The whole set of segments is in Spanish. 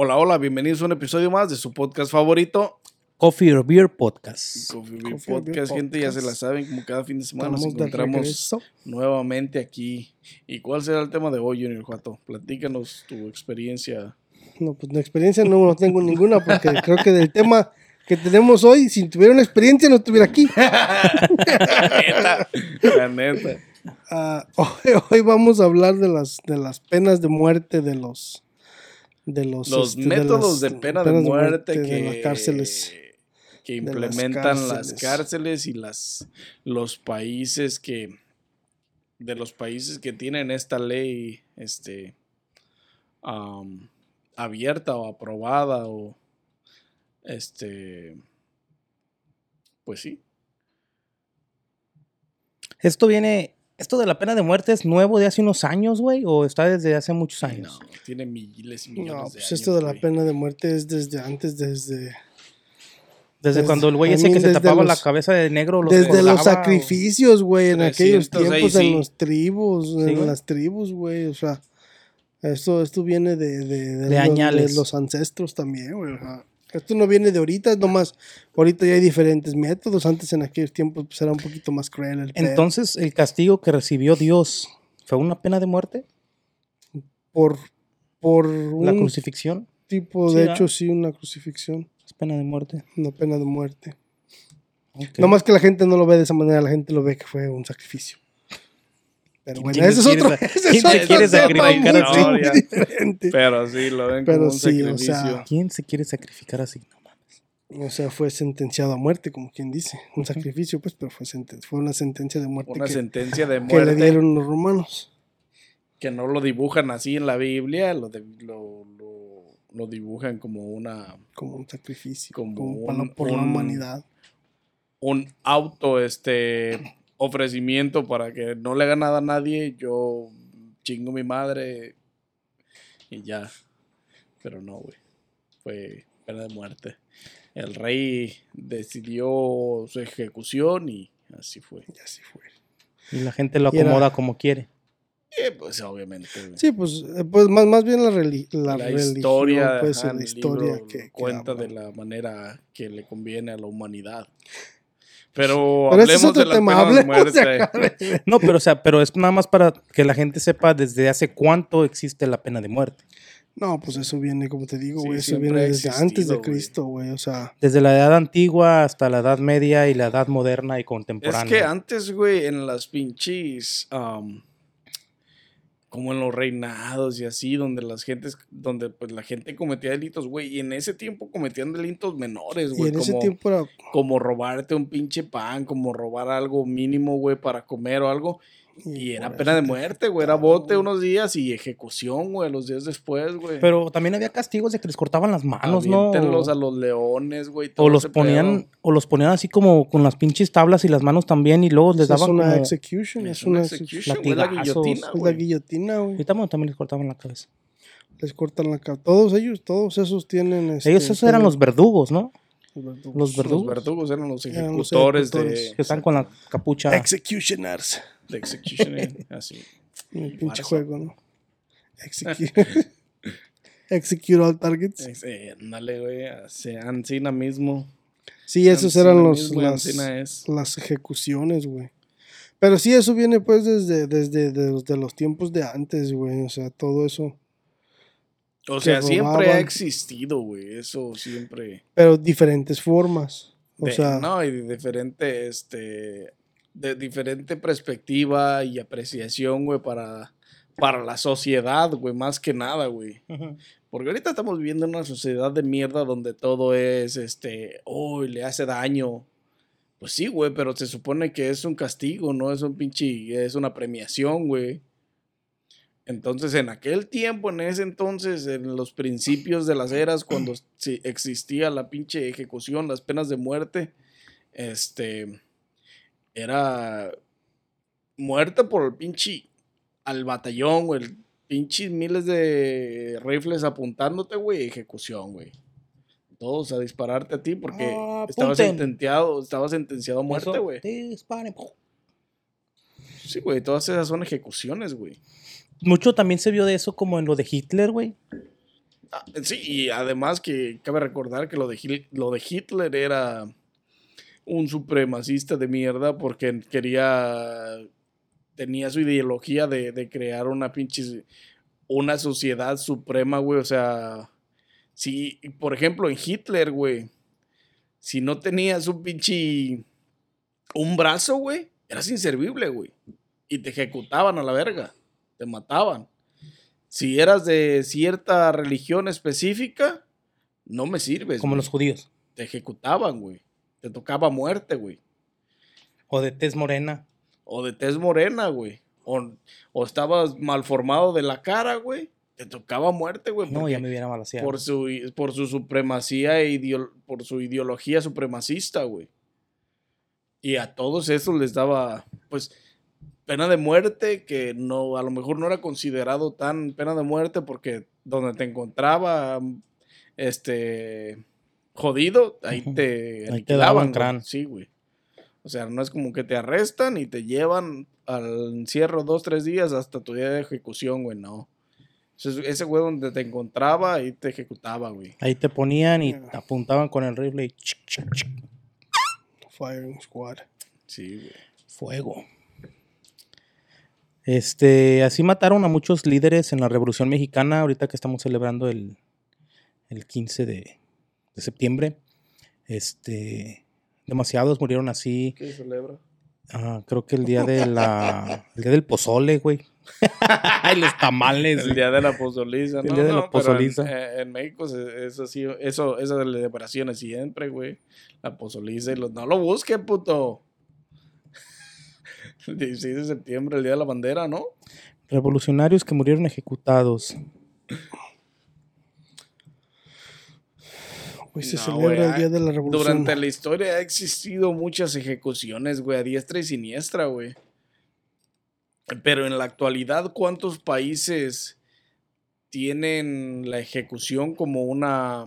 Hola, hola, bienvenidos a un episodio más de su podcast favorito, Coffee or Beer Podcast. Coffee Beer Coffee or Beer Podcast. Gente, ya se la saben, como cada fin de semana nos Estamos de encontramos nuevamente aquí. ¿Y cuál será el tema de hoy, Junior Juato? Platícanos tu experiencia. No, pues la experiencia no, no tengo ninguna porque creo que del tema que tenemos hoy, si tuviera una experiencia no estuviera aquí. La neta, la neta. Ah, hoy, hoy vamos a hablar de las, de las penas de muerte de los... De los, Los este, de métodos las de pena de muerte que, de las cárceles. que de las implementan las cárceles. y las los países que de los países que tienen esta ley este abierta o aprobada o este pues sí Esto viene. ¿Esto de la pena de muerte es nuevo de hace unos años, güey? ¿O está desde hace muchos no, años? tiene miles y millones No, de pues años, esto de la güey. pena de muerte es desde antes, desde, Desde Desde- cuando el güey ese que se tapaba la los- cabeza de negro. lo desde los sacrificios, güey, en aquellos 300, ahí tiempos, sí. en los tribus, Sí, en güey. las tribus, güey, o sea, esto, esto viene de, de, de De los, añales. los ancestros también, güey, o sea, esto no viene de ahorita, es nomás, ahorita ya hay diferentes métodos, antes en aquellos tiempos pues era un poquito más cruel el. Entonces, el castigo que recibió Dios fue una pena de muerte, por, por la crucifixión. tipo, de hecho, sí, una crucifixión, Es pena de muerte. una pena de muerte. Ok. No más que la gente no lo ve de esa manera, la gente lo ve que fue un sacrificio. Pero bueno, ¿Quién ese es otro, ese quién se quiere sacrificar así? pero sí lo ven Pero como un sí, o sea, sacrificio ¿Quién se quiere sacrificar así? No mames. O sea, fue sentenciado a muerte, como quien dice. Un sacrificio, pues, pero fue, fue una sentencia de muerte una que, sentencia de que le muerte dieron los romanos. que no lo dibujan así en la Biblia, lo, de- lo, lo, lo dibujan como una Como un sacrificio, Como como, un- por la humanidad. un auto este ofrecimiento para que no le haga nada a nadie, yo chingo mi madre y ya. Pero no, güey. Fue pena de muerte. El rey decidió su ejecución y así fue. Y así fue. Y la gente lo era- acomoda como quiere. Eh, pues obviamente. güey. Sí, pues, eh, pues más, más bien la, reli- la, la, religión, historia, pues, ajá, la historia que, cuenta de la manera que le conviene a la humanidad. Pero, Pero es hablemos de las tema, penas de hablemos de muerte. No, pero o sea, pero es nada más para que la gente sepa desde hace cuánto existe la pena de muerte. No, pues eso viene, como te digo, Sí, güey, eso viene desde antes de. Cristo, güey, o sea, Desde la edad antigua hasta la edad media y la edad moderna y Es contemporánea. que antes, güey, en las pinches. Como en los reinados y así, donde las gentes, donde pues la gente cometía delitos, güey. Y en ese tiempo cometían delitos menores, y güey. en ese Como, tiempo era como robarte un pinche pan, como robar algo mínimo, güey, para comer o algo. Y era pena de muerte, güey. Era bote unos días y ejecución, güey, los días después, güey. Pero también había castigos de que les cortaban las manos, ¿no? Aviéntenlos O, a los leones, güey. o los ponían, pedo. o los ponían así como con las pinches tablas y las manos también y luego les Pues es daban una como... execution, Es es una una execution, güey, la guillotina, Es la güey. guillotina, güey. Y también, también les cortaban la cabeza. Les cortan la cabeza. Todos ellos, todos esos tienen. este, Ellos esos eran los verdugos, ¿no? los verdugos. los verdugos. Los verdugos eran los Eran los ejecutores, ejecutores. de, Que están con la capucha. Executioners. De execution, eh, así. El pinche juego, ¿no? Execute. Execute all targets. Eh, Ándale, güey. así, Ancina mismo. Sí, esos eran los, mismo, las, ejecuciones, güey. Pero sí, eso viene pues desde, desde de los, tiempos de antes, güey. O sea, todo eso. O sea, siempre ha existido, güey. Eso siempre. Pero diferentes formas. O de- sea, no, y de diferente, este. De diferente perspectiva y apreciación, güey, para, para la sociedad, güey, más que nada, güey. Porque ahorita estamos viviendo en una sociedad de mierda donde todo es, este, oh, le hace daño. Pues sí, güey, pero se supone que es un castigo, no es un pinche, es una premiación, güey. Entonces, en aquel tiempo, en ese entonces, en los principios de las eras, cuando existía la pinche ejecución, las penas de muerte, este, era muerte por el pinche, al batallón, güey, el pinches miles de rifles apuntándote, güey, ejecución, güey. Todos a dispararte a ti porque Ah, estabas sentenciado, estabas sentenciado a muerte, güey. disparen. Sí, güey, todas esas son ejecuciones, güey. Mucho también se vio de eso como en lo de Hitler, güey. Ah, sí, y además que cabe recordar que lo de, Hil- lo de Hitler era un supremacista de mierda porque quería, tenía su ideología de, de crear una pinche, una sociedad suprema, güey, o sea, si, por ejemplo, en Hitler, güey, si no tenías un pinche, un brazo, güey, eras inservible, güey, y te ejecutaban a la verga, te mataban. Si eras de cierta religión específica, no me sirves. Como güey. los judíos. Te ejecutaban, güey. Te tocaba muerte, güey. O de tez morena. O de tez morena, güey. O, o estabas mal formado de la cara, güey. Te tocaba muerte, güey. No, ya me hubiera malaseado. por su, por su supremacía, e ideo- por su ideología supremacista, güey. Y a todos esos les daba, pues, pena de muerte, que no, a lo mejor no era considerado tan pena de muerte porque donde te encontraba, este, jodido, ahí te Ahí te daban crán. Sí, güey. O sea, no es como que te arrestan y te llevan al encierro dos, tres días hasta tu día de ejecución, güey, no. Ese ese güey donde te encontraba, ahí te ejecutaba, güey. Ahí te ponían y Ya. apuntaban con el rifle y chic, chic, chic, Firing Squad. Sí, güey. fuego. Este, así mataron a muchos líderes en la Revolución Mexicana, ahorita que estamos celebrando el, el 15 de, de septiembre. Este, demasiados murieron así. ¿Qué celebra? Ah, creo que el día de la, el día del pozole, güey. y los tamales. El día de la pozoliza, El ¿no? día de la no, pozoliza. En, eh, en México eso sí, eso, esas celebraciones siempre, güey. La pozoliza y los... No lo busque, puto. El 16 de septiembre, el día de la bandera, ¿no? Revolucionarios que murieron ejecutados. Hoy se No, celebra güey, el Día de la Revolución. Durante la historia ha existido muchas ejecuciones, güey, a diestra y siniestra, güey. Pero en la actualidad, ¿cuántos países tienen la ejecución como una.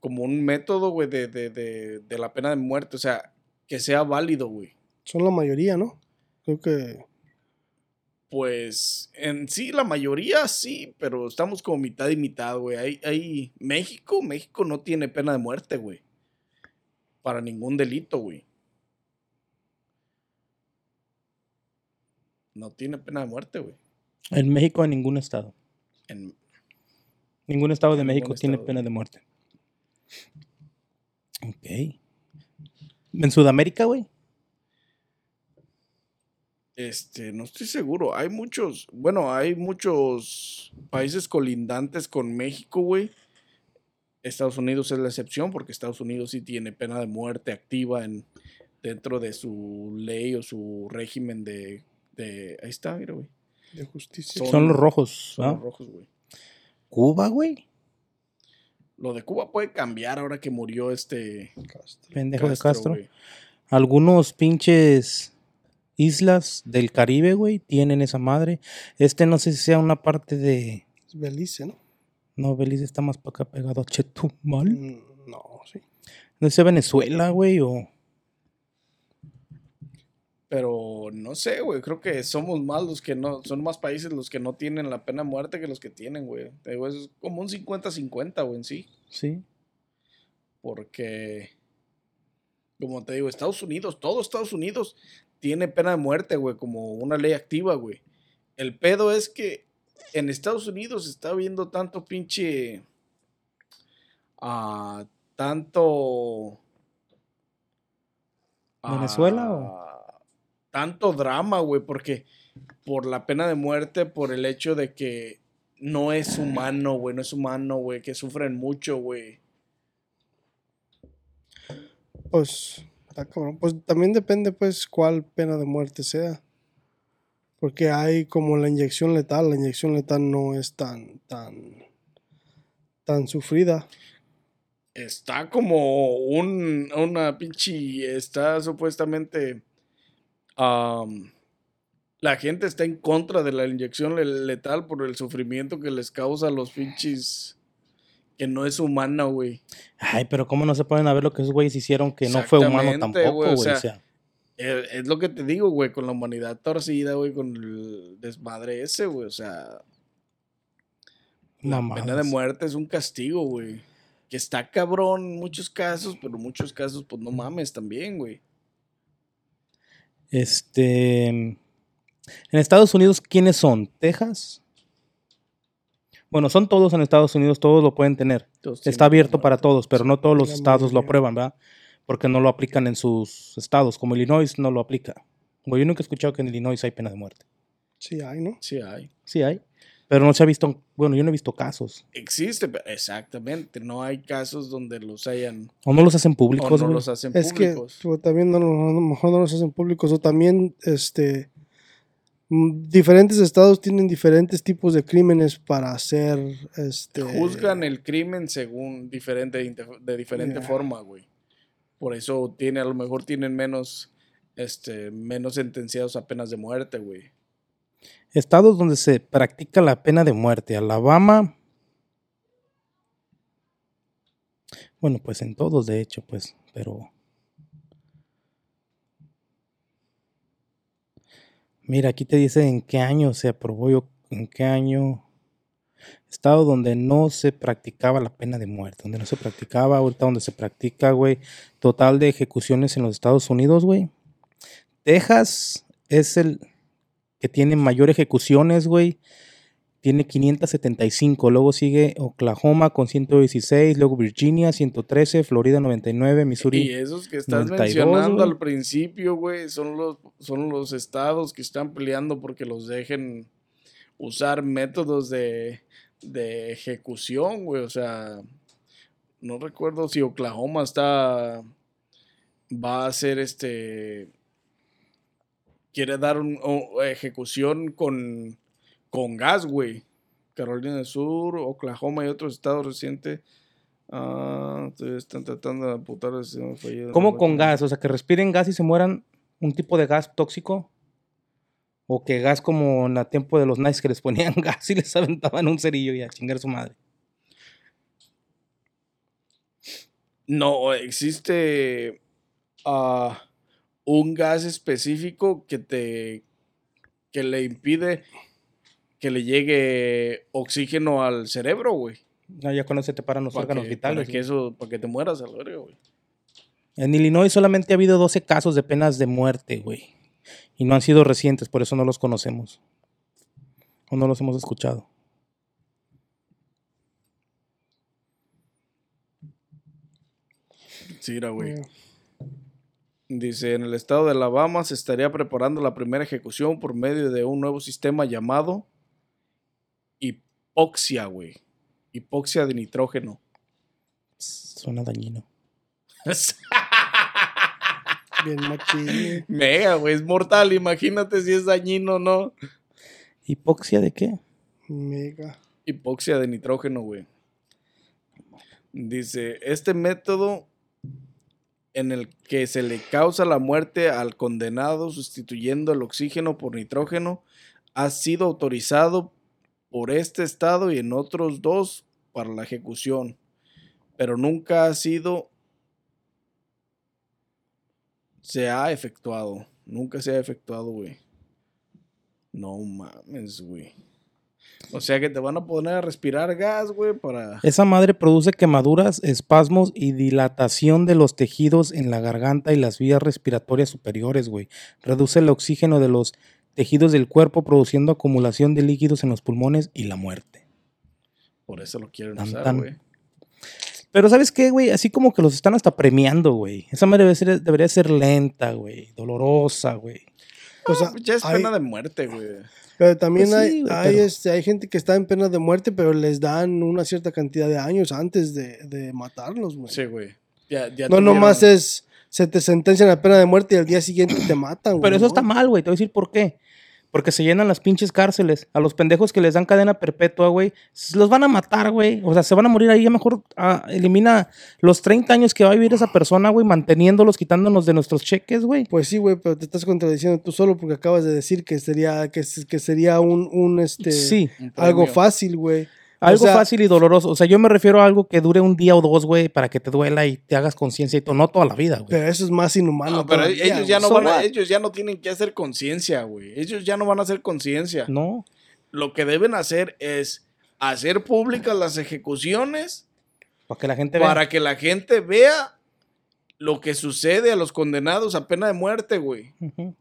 como un método, güey, de, de, de, de la pena de muerte? O sea, que sea válido, güey. Son la mayoría, ¿no? Creo que Pues en sí, la mayoría sí, pero estamos como mitad y mitad, güey. Hay, hay... México, México no tiene pena de muerte, güey. Para ningún delito, güey. No tiene pena de muerte, güey. En México, en ningún estado. En- Ningún estado de En México tiene estado. pena de muerte. Ok. ¿En Sudamérica, güey? Este, no estoy seguro. Hay muchos, bueno, hay muchos países colindantes con México, güey. Estados Unidos es la excepción porque Estados Unidos sí tiene pena de muerte activa en, dentro de su ley o su régimen de, de ahí está, mira, güey. de justicia. Son- Son los rojos. Son los rojos, güey. Cuba, güey. Lo de Cuba puede cambiar ahora que murió este Pendejo de Castro. güey. Algunos pinches islas del Caribe, güey, tienen esa madre. Este no sé si sea una parte de... Es Belice, ¿no? No, Belice está más para acá pegado a Chetumal. Mm, No, sí. No sé, Venezuela, güey, o... Pero no sé, güey. Creo que somos más los que no. Son más países los que no tienen la pena de muerte que los que tienen, güey. Te digo, Es como un 50-50, güey, en sí. Sí. Porque. Como te digo, Estados Unidos, todo Estados Unidos tiene pena de muerte, güey, como una ley activa, güey. El pedo es que en Estados Unidos está habiendo tanto pinche. ah, tanto. ¿Venezuela o? ah, Tanto drama, güey, porque por la pena de muerte, por el hecho de que no es humano, güey, no es humano, güey, que sufren mucho, güey. Pues, Pues también depende, pues, cuál pena de muerte sea. Porque hay como la inyección letal. La inyección letal no es tan, tan, tan sufrida. Está como un, una pinche, está supuestamente, am, la gente está en contra de la inyección le- letal por el sufrimiento que les causa a los pinches, que no es humana, güey. Ay, pero ¿cómo no se pueden a ver lo que esos güeyes hicieron que no fue humano tampoco, güey, o sea, O sea, Eh, Es lo que te digo, güey, con la humanidad torcida, güey, con el desmadre ese, güey, o sea, La pena de muerte es un castigo, güey. Que está cabrón en muchos casos, pero en muchos casos, pues no mames también, güey. Este. En Estados Unidos, ¿quiénes son? ¿Texas? Bueno, son todos en Estados Unidos, todos lo pueden tener. Está abierto para todos, pero no todos los estados lo aprueban, ¿verdad? Porque no lo aplican en sus estados, como Illinois no lo aplica. Yo nunca he escuchado que en Illinois hay pena de muerte. Sí, hay, ¿no? Sí hay. Sí hay. Pero no se ha visto, bueno, yo no he visto casos. Existe, pero- exactamente. No hay casos donde los hayan O no los hacen o públicos, no güey. los hacen Es que públicos. pues, también no, no- a lo mejor no los hacen públicos o también este diferentes estados tienen diferentes tipos de crímenes para hacer este Juzgan el crimen según diferente de diferente forma, güey. Por eso tiene a lo mejor tienen menos este menos sentenciados a penas de muerte, güey. Estados donde se practica la pena de muerte. Alabama. Bueno, pues en todos, de hecho, pues, pero. Mira, aquí te dice en qué año se aprobó, yo, en qué año. Estado donde no se practicaba la pena de muerte, donde no se practicaba, ahorita donde se practica, güey. Total de ejecuciones en los Estados Unidos, güey. Texas es el que tiene mayor ejecuciones, güey. Tiene 575. Luego sigue Oklahoma con 116. Luego Virginia 113. Florida 99. Y Missouri. esos que estás 92, mencionando al principio, güey, son los, son los estados que están peleando porque los dejen usar métodos de, de ejecución, güey. O sea, no recuerdo si Oklahoma está. Va a hacer este. Quiere dar una ejecución con, con gas, güey. Carolina del Sur, Oklahoma y otros estados recientes. Ah, están tratando de apuntar el sistema fallido. ¿Cómo con gas? O sea, que respiren gas y se mueran. Un tipo de gas tóxico. O que gas como en el tiempo de los nice que les ponían gas y les aventaban un cerillo y a chingar su madre. No, existe ah, un gas específico que te que le impide que le llegue oxígeno al cerebro, güey. No, ya cuando se te paran los Para órganos que, vitales. para que eso, para que te mueras al verga, güey. En Illinois solamente ha habido 12 casos de penas de muerte, güey. Y no han sido recientes, por eso no los conocemos. O no los hemos escuchado. Sí, era, güey. eh, Dice, en el estado de Alabama se estaría preparando la primera ejecución por medio de un nuevo sistema llamado hipoxia, güey. Hipoxia de nitrógeno. Suena dañino. bien machín. Mega, güey, es mortal. Imagínate si es dañino o no. ¿Hipoxia de qué? Mega. Hipoxia de nitrógeno, güey. Dice, este método en el que se le causa la muerte al condenado sustituyendo el oxígeno por nitrógeno ha sido autorizado por este estado y en otros dos para la ejecución, pero nunca ha sido se ha efectuado, nunca se ha efectuado, güey. No mames, güey. O sea que te van a poner a respirar gas, güey, para... Esa madre produce quemaduras, espasmos y dilatación de los tejidos en la garganta y las vías respiratorias superiores, güey. Reduce el oxígeno de los tejidos del cuerpo, produciendo acumulación de líquidos en los pulmones y la muerte. Por eso lo quieren Tan, usar, güey. Pero ¿sabes qué, güey? Así como que los están hasta premiando, güey. Esa madre debe ser- debería ser lenta, güey. Dolorosa, güey. O sea, Pues ya es hay- pena de muerte, güey. Pero también Pues sí, hay, hay, pero- este, hay gente que está en pena de muerte, pero les dan una cierta cantidad de años antes de, de matarlos, güey. Sí, güey. Ya, ya no tuvieron- nomás es, se te sentencian a pena de muerte y al día siguiente te matan, güey. Pero eso está mal, güey. Te voy a decir por qué. Porque se llenan las pinches cárceles. A los pendejos que les dan cadena perpetua, güey. Los van a matar, güey. O sea, se van a morir ahí. Ya mejor ah, elimina los 30 años que va a vivir esa persona, güey. Manteniéndolos, quitándonos de nuestros cheques, güey. Pues sí, güey, pero te estás contradiciendo tú solo porque acabas de decir que sería, que, sería un, un este, Sí. Algo fácil, güey. O Algo sea, fácil y doloroso. O sea, yo me refiero a algo que dure un día o dos, güey, para que te duela y te hagas conciencia y todo. No toda la vida, güey. Pero eso es más inhumano. No, pero todavía, ellos ya no van a, ellos ya no tienen que hacer conciencia, güey. Ellos ya no van a hacer conciencia. No. Lo que deben hacer es hacer públicas las ejecuciones Para que la gente vea. para que la gente vea lo que sucede a los condenados a pena de muerte, güey.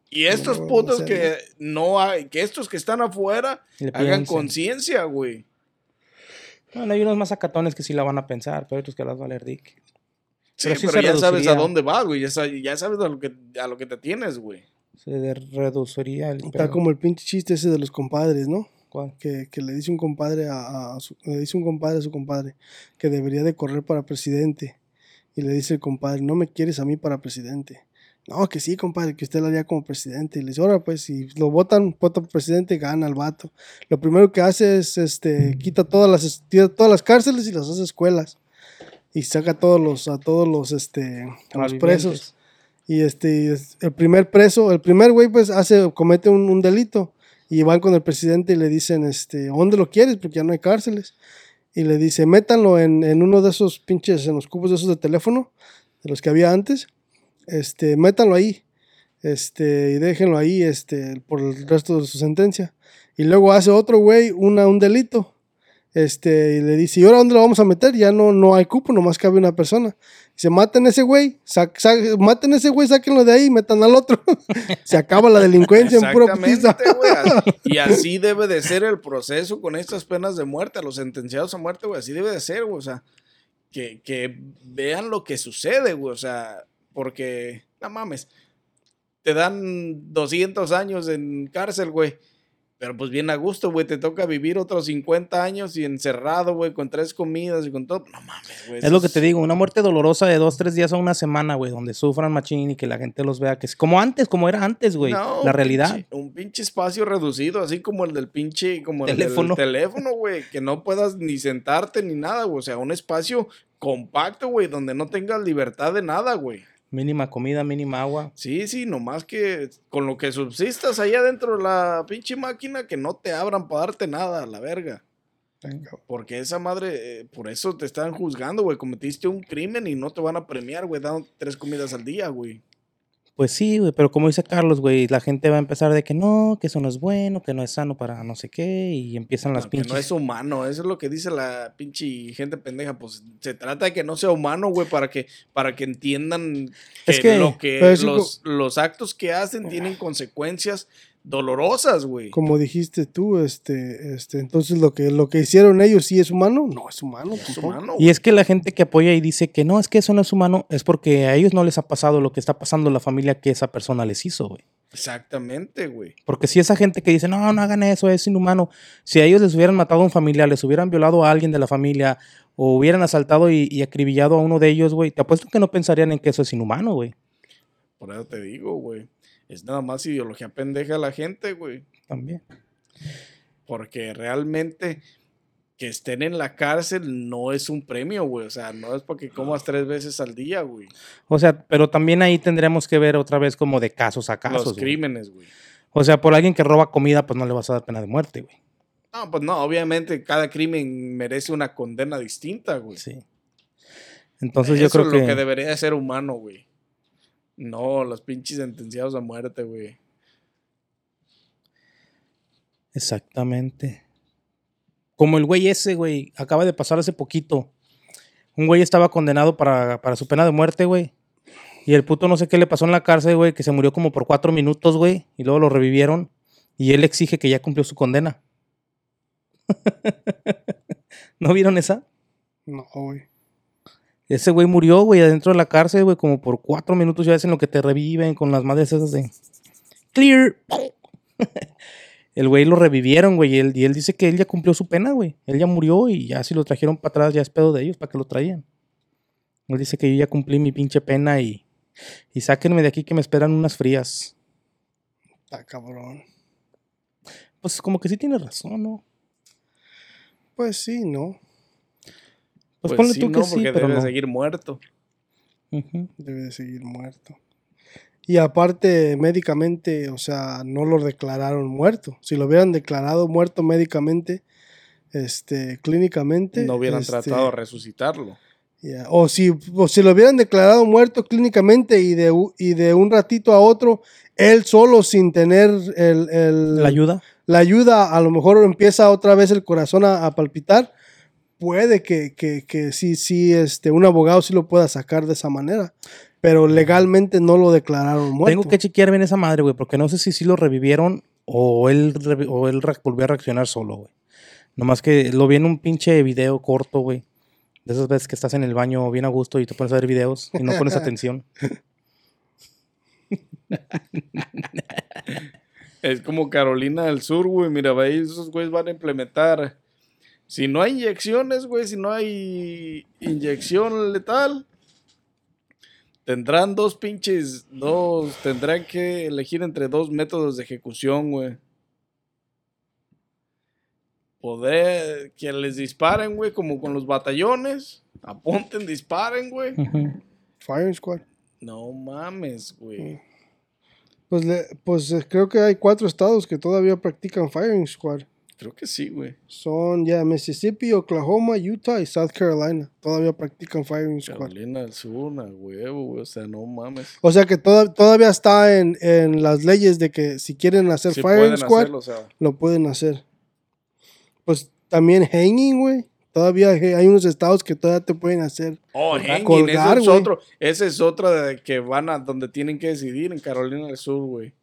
Y estos No, putos que no hay, que estos que están afuera hagan conciencia, güey. Bueno, hay unos más acatones que sí la van a pensar, pero hay otros que las va a leer Dick. Sí, Pero sí ya sabes a dónde vas, güey. Ya sabes, ya sabes a, lo que, a lo que te tienes, güey. Se reduciría el. Está pedo. como el pinche chiste ese de los compadres, ¿no? ¿Cuál? Que, que le dice un compadre a, a su, le dice un compadre a su compadre que debería de correr para presidente. Y le dice el compadre, no me quieres a mí para presidente. No, que sí, compadre, que usted lo haría como presidente. Y le dice, ahora pues, si lo votan, vota presidente, gana el vato. Lo primero que hace es, este, quita todas las, tira todas las cárceles y las hace escuelas. Y saca a todos los, a todos los, este, a los presos. Y este, el primer preso, el primer güey, pues hace, comete un, un delito. Y van con el presidente y le dicen, este, ¿dónde lo quieres? Porque ya no hay cárceles. Y le dice, métanlo en, en uno de esos pinches, en los cubos de esos de teléfono, de los que había antes. Este, métanlo ahí. Este, y déjenlo ahí, este, por el resto de su sentencia. Y luego hace otro güey una, un delito. Este, y le dice, ¿y ahora dónde lo vamos a meter? Ya no, no hay cupo, nomás cabe una persona. Dice, maten ese güey, sa- sa- maten ese güey, sáquenlo de ahí metan al otro. Se acaba la delincuencia en pura putiza. Y así debe de ser el proceso con estas penas de muerte, a los sentenciados a muerte, güey. Así debe de ser, güey. O sea, que, que vean lo que sucede, güey. O sea, porque, no mames, te dan 200 años en cárcel, güey. Pero pues bien a gusto, güey. Te toca vivir otros 50 años y encerrado, güey, con tres comidas y con todo. No mames, güey. Es lo que te digo, una muerte dolorosa de dos, tres días a una semana, güey, donde sufran machín y que la gente los vea, que es como antes, como era antes, güey. No, la realidad. pinche- un pinche espacio reducido, así como el del pinche, como el Teléfono. del teléfono, güey, que no puedas ni sentarte ni nada, güey. O sea, un espacio compacto, güey, donde no tengas libertad de nada, güey. Mínima comida, mínima agua. Sí, sí, nomás que con lo que subsistas allá dentro de la pinche máquina, que no te abran para darte nada, a la verga. Porque esa madre, eh, por eso te están juzgando, güey. Cometiste un crimen y no te van a premiar, güey, dando tres comidas al día, güey. Pues sí, güey, pero como dice Carlos, güey, la gente va a empezar de que no, que eso no es bueno, que no es sano para no sé qué, y empiezan las No, que pinches. no es humano, eso es lo que dice la pinche gente pendeja. Pues se trata de que no sea humano, güey, para que, para que entiendan que, Es que- lo que los, los actos que hacen tienen consecuencias dolorosas, güey. Como dijiste tú, este, este, entonces lo que, lo que hicieron ellos sí es humano, no es humano, No es humano. Y es que la gente que apoya y dice que no, es que eso no es humano, es porque a ellos no les ha pasado lo que está pasando la familia que esa persona les hizo, güey. Exactamente, güey. Porque si esa gente que dice, no, no hagan eso, es inhumano, si a ellos les hubieran matado a un familiar, les hubieran violado a alguien de la familia, o hubieran asaltado y, y acribillado a uno de ellos, güey, te apuesto que no pensarían en que eso es inhumano, güey. Por eso te digo, güey. Es nada más ideología pendeja de la gente, güey. También. Porque realmente que estén en la cárcel no es un premio, güey. O sea, no es porque comas tres veces al día, güey. O sea, pero también ahí tendremos que ver otra vez como de casos a casos. Los güey. crímenes, güey. O sea, por alguien que roba comida, pues no le vas a dar pena de muerte, güey. No, pues no, obviamente cada crimen merece una condena distinta, güey. Sí. Entonces yo Eso creo es lo que, que debería ser humano, güey. No, los pinches sentenciados a muerte, güey. Exactamente. Como el güey ese, güey, acaba de pasar hace poquito. Un güey estaba condenado para, para su pena de muerte, güey. Y el puto no sé qué le pasó en la cárcel, güey, que se murió como por cuatro minutos, güey. Y luego lo revivieron. Y él exige que ya cumplió su condena. ¿No vieron esa? No, güey. Ese güey murió, güey, adentro de la cárcel, güey, como por cuatro minutos. Ya ves en lo que te reviven con las madres esas de. Clear. El güey lo revivieron, güey, y él, y él dice que él ya cumplió su pena, güey. Él ya murió y ya si lo trajeron para atrás, ya es pedo de ellos, para que lo traían. Él dice que yo ya cumplí mi pinche pena y, y sáquenme de aquí que me esperan unas frías. Está cabrón. Pues como que sí tiene razón, ¿no? Pues sí, no. Pues, Pues, ponle sí, tú que no, sí, porque pero debe no. seguir muerto. Debe de seguir muerto. Y aparte, médicamente, o sea, no lo declararon muerto. Si lo hubieran declarado muerto médicamente, este, clínicamente. No hubieran este, tratado de resucitarlo. O, si, o si lo hubieran declarado muerto clínicamente y de, y de un ratito a otro, él solo sin tener el, el- La ayuda. la ayuda, a lo mejor empieza otra vez el corazón a, a palpitar, puede que, que, que sí, sí, este, un abogado sí lo pueda sacar de esa manera. Pero legalmente no lo declararon muerto. Tengo que chequear bien esa madre, güey, porque no sé si sí lo revivieron o él, o él volvió a reaccionar solo, güey. Nomás que lo vi en un pinche video corto, güey. De esas veces que estás en el baño bien a gusto y te pones a ver videos y no pones atención. Es como Carolina del Sur, güey. Mira, ahí esos güeyes van a implementar. Si no hay inyecciones, güey, si no hay inyección letal, tendrán dos pinches, dos, tendrán que elegir entre dos métodos de ejecución, güey. Poder que les disparen, güey, como con los batallones. Apunten, disparen, güey. Firing Squad. No mames, güey. Pues, le- pues eh, creo que hay cuatro estados que todavía practican Firing Squad. Creo que sí, güey. Son ya Mississippi, Oklahoma, Utah y South Carolina. Todavía practican Firing Squad. Carolina del Sur, una huevo, güey. O sea, no mames. O sea que toda- todavía está en, en las leyes de que si quieren hacer Sí Firing Squad, hacerlo, o sea. lo pueden hacer. Pues también hanging, güey. Todavía hay unos estados que todavía te pueden hacer. Oh, hanging, colgar, güey. Ese es otro de que van a donde tienen que decidir en Carolina del Sur, güey.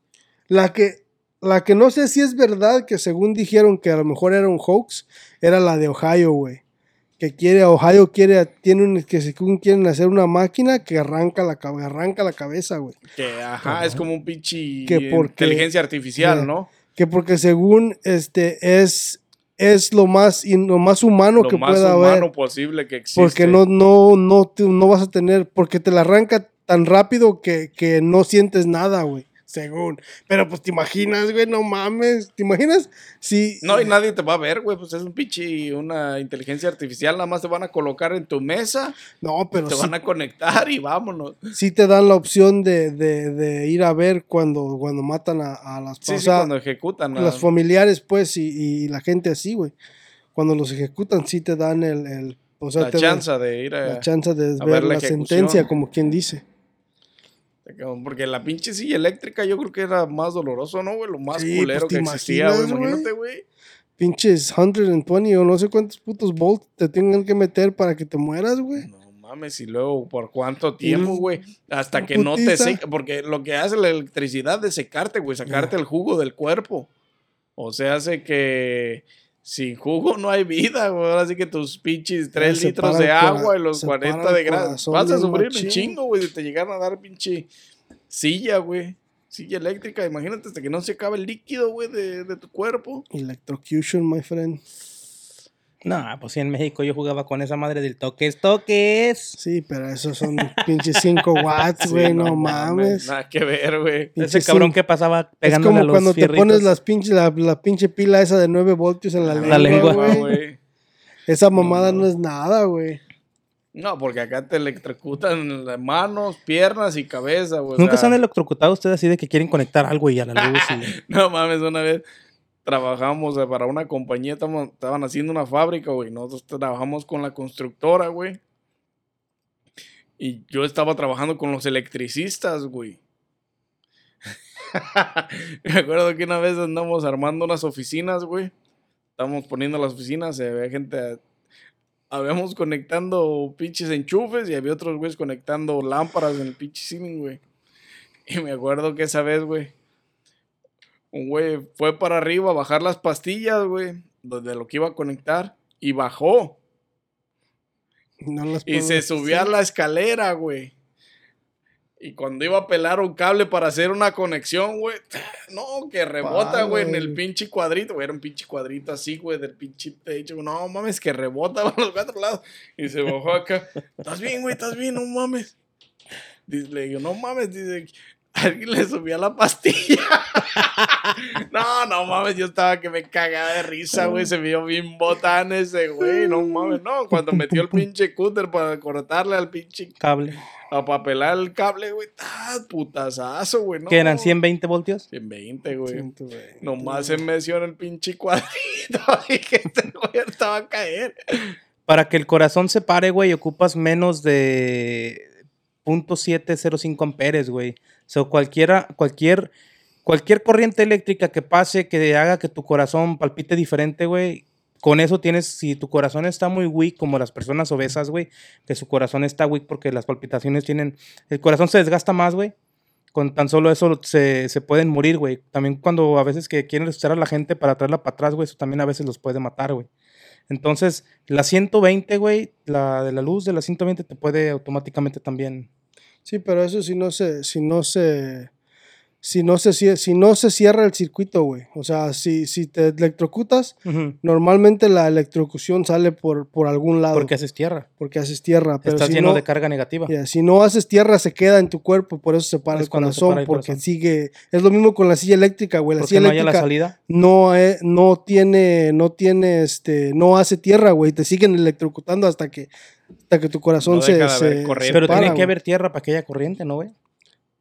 La que, la que no sé si es verdad, que según dijeron que a lo mejor era un hoax, era la de Ohio, güey. Que quiere, Ohio quiere, tiene un, que según quieren hacer una máquina que arranca la, arranca la cabeza, güey. Que, ajá, es como un pinche Que porque- inteligencia artificial. ¿no? Que porque según este es, es lo más, lo más humano Lo que más pueda humano haber. posible que existe. Porque no, no, no, te- no vas a tener, porque te la arranca tan rápido que, que no sientes nada, güey. Según. Pero pues te imaginas, güey, no mames. ¿Te imaginas? Si. No, y nadie te va a ver, güey. Pues es un pinche, una inteligencia artificial. Nada más te van a colocar en tu mesa, No, pero te sí, van a conectar y vámonos. sí te dan la opción de, de, de ir a ver cuando, cuando matan a, a las Sí, o sí, cuando ejecutan. a- los familiares, pues, y, y la gente así, güey. Cuando los ejecutan, sí te dan el. el o sea, la te dan chance de ir a. la chance de ver, ver la sentencia, como quien dice. Porque la pinche silla eléctrica yo creo que era más doloroso, ¿no, güey? Lo más Sí, culero pues, que ¿te existía, güey. Imagínate, güey. Pinches 120 o no sé cuántos putos volts te tengan que meter para que te mueras, güey. No mames, y luego por cuánto tiempo, güey. Hasta que no te seque. Porque lo que hace la electricidad es secarte, güey. Sacarte el jugo del cuerpo. O sea, hace que sin jugo no hay vida, güey. Ahora sí que tus pinches 3 se litros de agua y los se 40 para de corazón Vas a sufrir un chingo, güey. Si te llegaran a dar pinche silla, güey. Silla eléctrica. Imagínate hasta que no se acabe el líquido, güey, de, de tu cuerpo. Electrocution, my friend. No, pues sí, en México yo jugaba con esa madre del toques, toques. Sí, pero esos son pinches 5 watts, güey, Sí, no, mames. Nada que ver, güey. Ese cabrón que pasaba Es pegándole como a los cuando te pones las pinche, la, la pinche pila esa de 9 voltios en la, La lengua. Ah, güey. Esa mamada No, no, no. es nada, güey. No, porque acá te electrocutan las manos, piernas y cabeza, güey. o Nunca se han electrocutado ustedes así de que quieren conectar algo y a la luz. y- No mames, una vez trabajamos para una compañía, estaban haciendo una fábrica, güey. Nosotros trabajamos con la constructora, güey. Y yo estaba trabajando con los electricistas, güey. Me acuerdo que una vez andamos armando unas oficinas, güey. Estábamos poniendo las oficinas y había gente. Habíamos conectando pinches enchufes y había otros güeyes conectando lámparas en el pinche ceiling, güey. Y me acuerdo que esa vez, güey, un güey fue para arriba a bajar las pastillas, güey, donde lo que iba a conectar, y bajó. No las Y se subió a la escalera, güey. Y cuando iba a pelar un cable para hacer una conexión, güey, no, que rebota, güey, en el pinche cuadrito, güey, era un pinche cuadrito así, güey, del pinche techo, no mames, que rebota a los cuatro lados. Y se bajó acá, ¿estás bien, güey? ¿Estás bien? No mames. Dice, le digo, no mames, dice, alguien le subió la pastilla. no, no mames, yo estaba que me cagaba de risa, güey, se vio bien botán ese, güey, no mames, no, cuando metió el pinche cúter para cortarle al pinche Cable. a papelar el cable, güey. ¡Ah, putazazo, güey! No. Que eran 120 voltios. 120, güey. Siento, güey. Nomás se meció en el pinche cuadrito y que este güey estaba a caer. Para que el corazón se pare, güey, ocupas menos de .705 amperes, güey. O sea, cualquiera, cualquier cualquier corriente eléctrica que pase, que haga que tu corazón palpite diferente, güey. Con eso tienes, si tu corazón está muy weak, como las personas obesas, güey, que su corazón está weak porque las palpitaciones tienen. El corazón se desgasta más, güey. Con tan solo eso se, se pueden morir, güey. También cuando a veces que quieren resucitar a la gente para traerla para atrás, güey, eso también a veces los puede matar, güey. Entonces, la 120, güey, la de la luz de la 120 te puede automáticamente también. Sí, pero eso si no se, si no se, si no se, si no se cierra el circuito, güey. O sea, si, si te electrocutas, normalmente la electrocución sale por, por algún lado. Porque haces tierra. porque haces tierra. Pero Estás si lleno no, de carga negativa. si no haces tierra, se queda en tu cuerpo, por eso se para Es el corazón, para el porque corazón. sigue. Es lo mismo con la silla eléctrica, güey. La Porque silla no haya la eléctrica salida. no, eh, no tiene, no tiene, este, no hace tierra, güey. Te siguen electrocutando hasta que, hasta que tu corazón No se, se- corriente. se Pero para, tiene que güey. haber tierra para que haya corriente, ¿no, güey?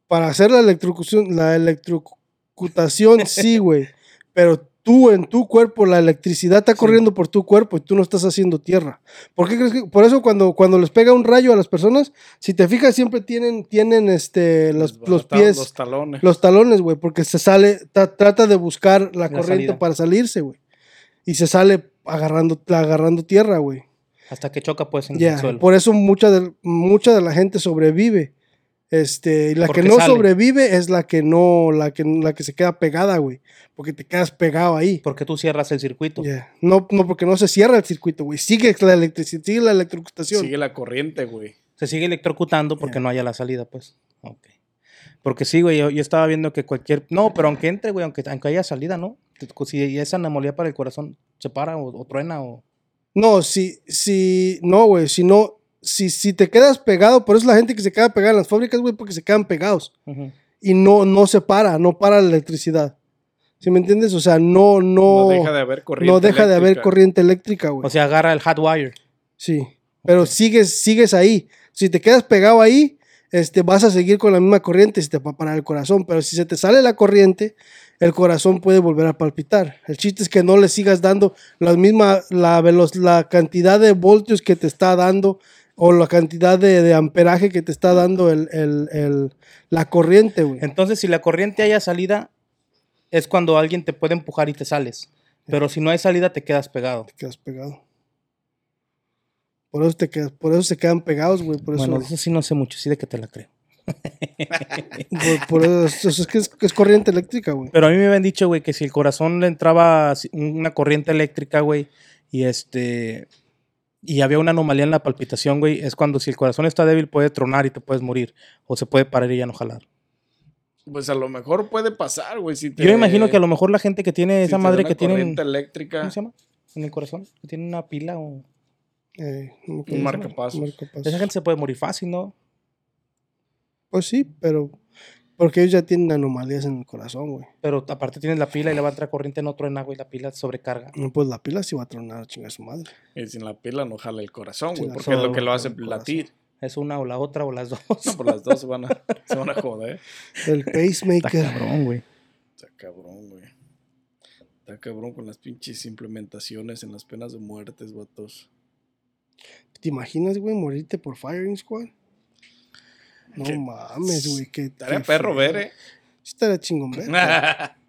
Para hacer la electrocución, la electrocutación, sí, güey. Pero tú en tu cuerpo, la electricidad está corriendo por tu cuerpo y tú no estás haciendo tierra. ¿Por qué crees que? Por eso cuando, cuando les pega un rayo a las personas, si te fijas, siempre tienen, tienen este, los, los pies, Los talones. los talones, güey, porque se sale, ta- trata de buscar la, La corriente salida. para salirse, güey. Y se sale agarrando, agarrando tierra, güey. Hasta que choca, pues, en el suelo. por eso mucha de, mucha de la gente sobrevive. Este, y la Porque que no sale. sobrevive es la que no, la que, la que se queda pegada, güey. Porque te quedas pegado ahí. Porque tú cierras el circuito. Ya. No, no, porque no se cierra el circuito, güey. Sigue la electricidad, sigue la electrocutación. Sigue la corriente, güey. Se sigue electrocutando porque no haya la salida, pues. Ok. Porque sí, güey, yo, yo estaba viendo que cualquier... No, pero aunque entre, güey, aunque, aunque haya salida, ¿no? Si esa anomalía para el corazón se para o, o truena o... No, si, si, no, güey, si no, si, si te quedas pegado, por eso la gente que se queda pegada en las fábricas, güey, porque se quedan pegados. Y no, no se para, no para la electricidad. ¿Sí me entiendes? O sea, no, no, No, deja de haber corriente. no deja de haber eléctrica. corriente eléctrica, güey. O sea, agarra el hot wire. Sí, pero sigues, sigues ahí. Si te quedas pegado ahí, este, vas a seguir con la misma corriente si te va a parar el corazón. Pero si se te sale la corriente, el corazón puede volver a palpitar. El chiste es que no le sigas dando la misma, la, la cantidad de voltios que te está dando o la cantidad de, de amperaje que te está dando el, el- el- la corriente, güey. Entonces, si la corriente haya salida, es cuando alguien te puede empujar y te sales. Pero si no hay salida, te quedas pegado. Te quedas pegado. Por eso, te quedas, por eso se quedan pegados, güey. Por eso, Bueno, eso sí no sé mucho, sí de que te la creo. por, por eso, eso es que es, es corriente eléctrica, güey. Pero a mí me habían dicho, güey, que si el corazón le entraba una corriente eléctrica, güey, y este. Y había una anomalía en la palpitación, güey, es cuando si el corazón está débil puede tronar y te puedes morir. O se puede parar y ya no jalar. Pues a lo mejor puede pasar, güey. Si te, Yo me imagino que a lo mejor la gente que tiene si esa madre que una tiene. eléctrica. ¿Cómo se llama? En el corazón. Que tiene una pila o. Eh, Un acuerdo. marcapasos. Marcapasos. Esa gente se puede morir fácil, ¿no? Pues sí, pero porque ellos ya tienen anomalías en el corazón, güey. Pero aparte tienes la pila y le va a entrar corriente en otro en agua y la pila sobrecarga. No, pues la pila sí va a tronar a chingar a su madre. Y sin la pila no jala el corazón, Sin güey. Porque es lo que no lo hace latir. Es una o la otra o las dos. No, por las dos se van a, se van a joder. El Está pacemaker. cabrón, güey. Está cabrón, güey. Está cabrón con las pinches implementaciones en las penas de muertes, vatos. ¿Te imaginas, güey, morirte por firing squad? No ¿Qué? mames, güey. Que Estaría perro ver, eh. Sí, estaría chingón ver.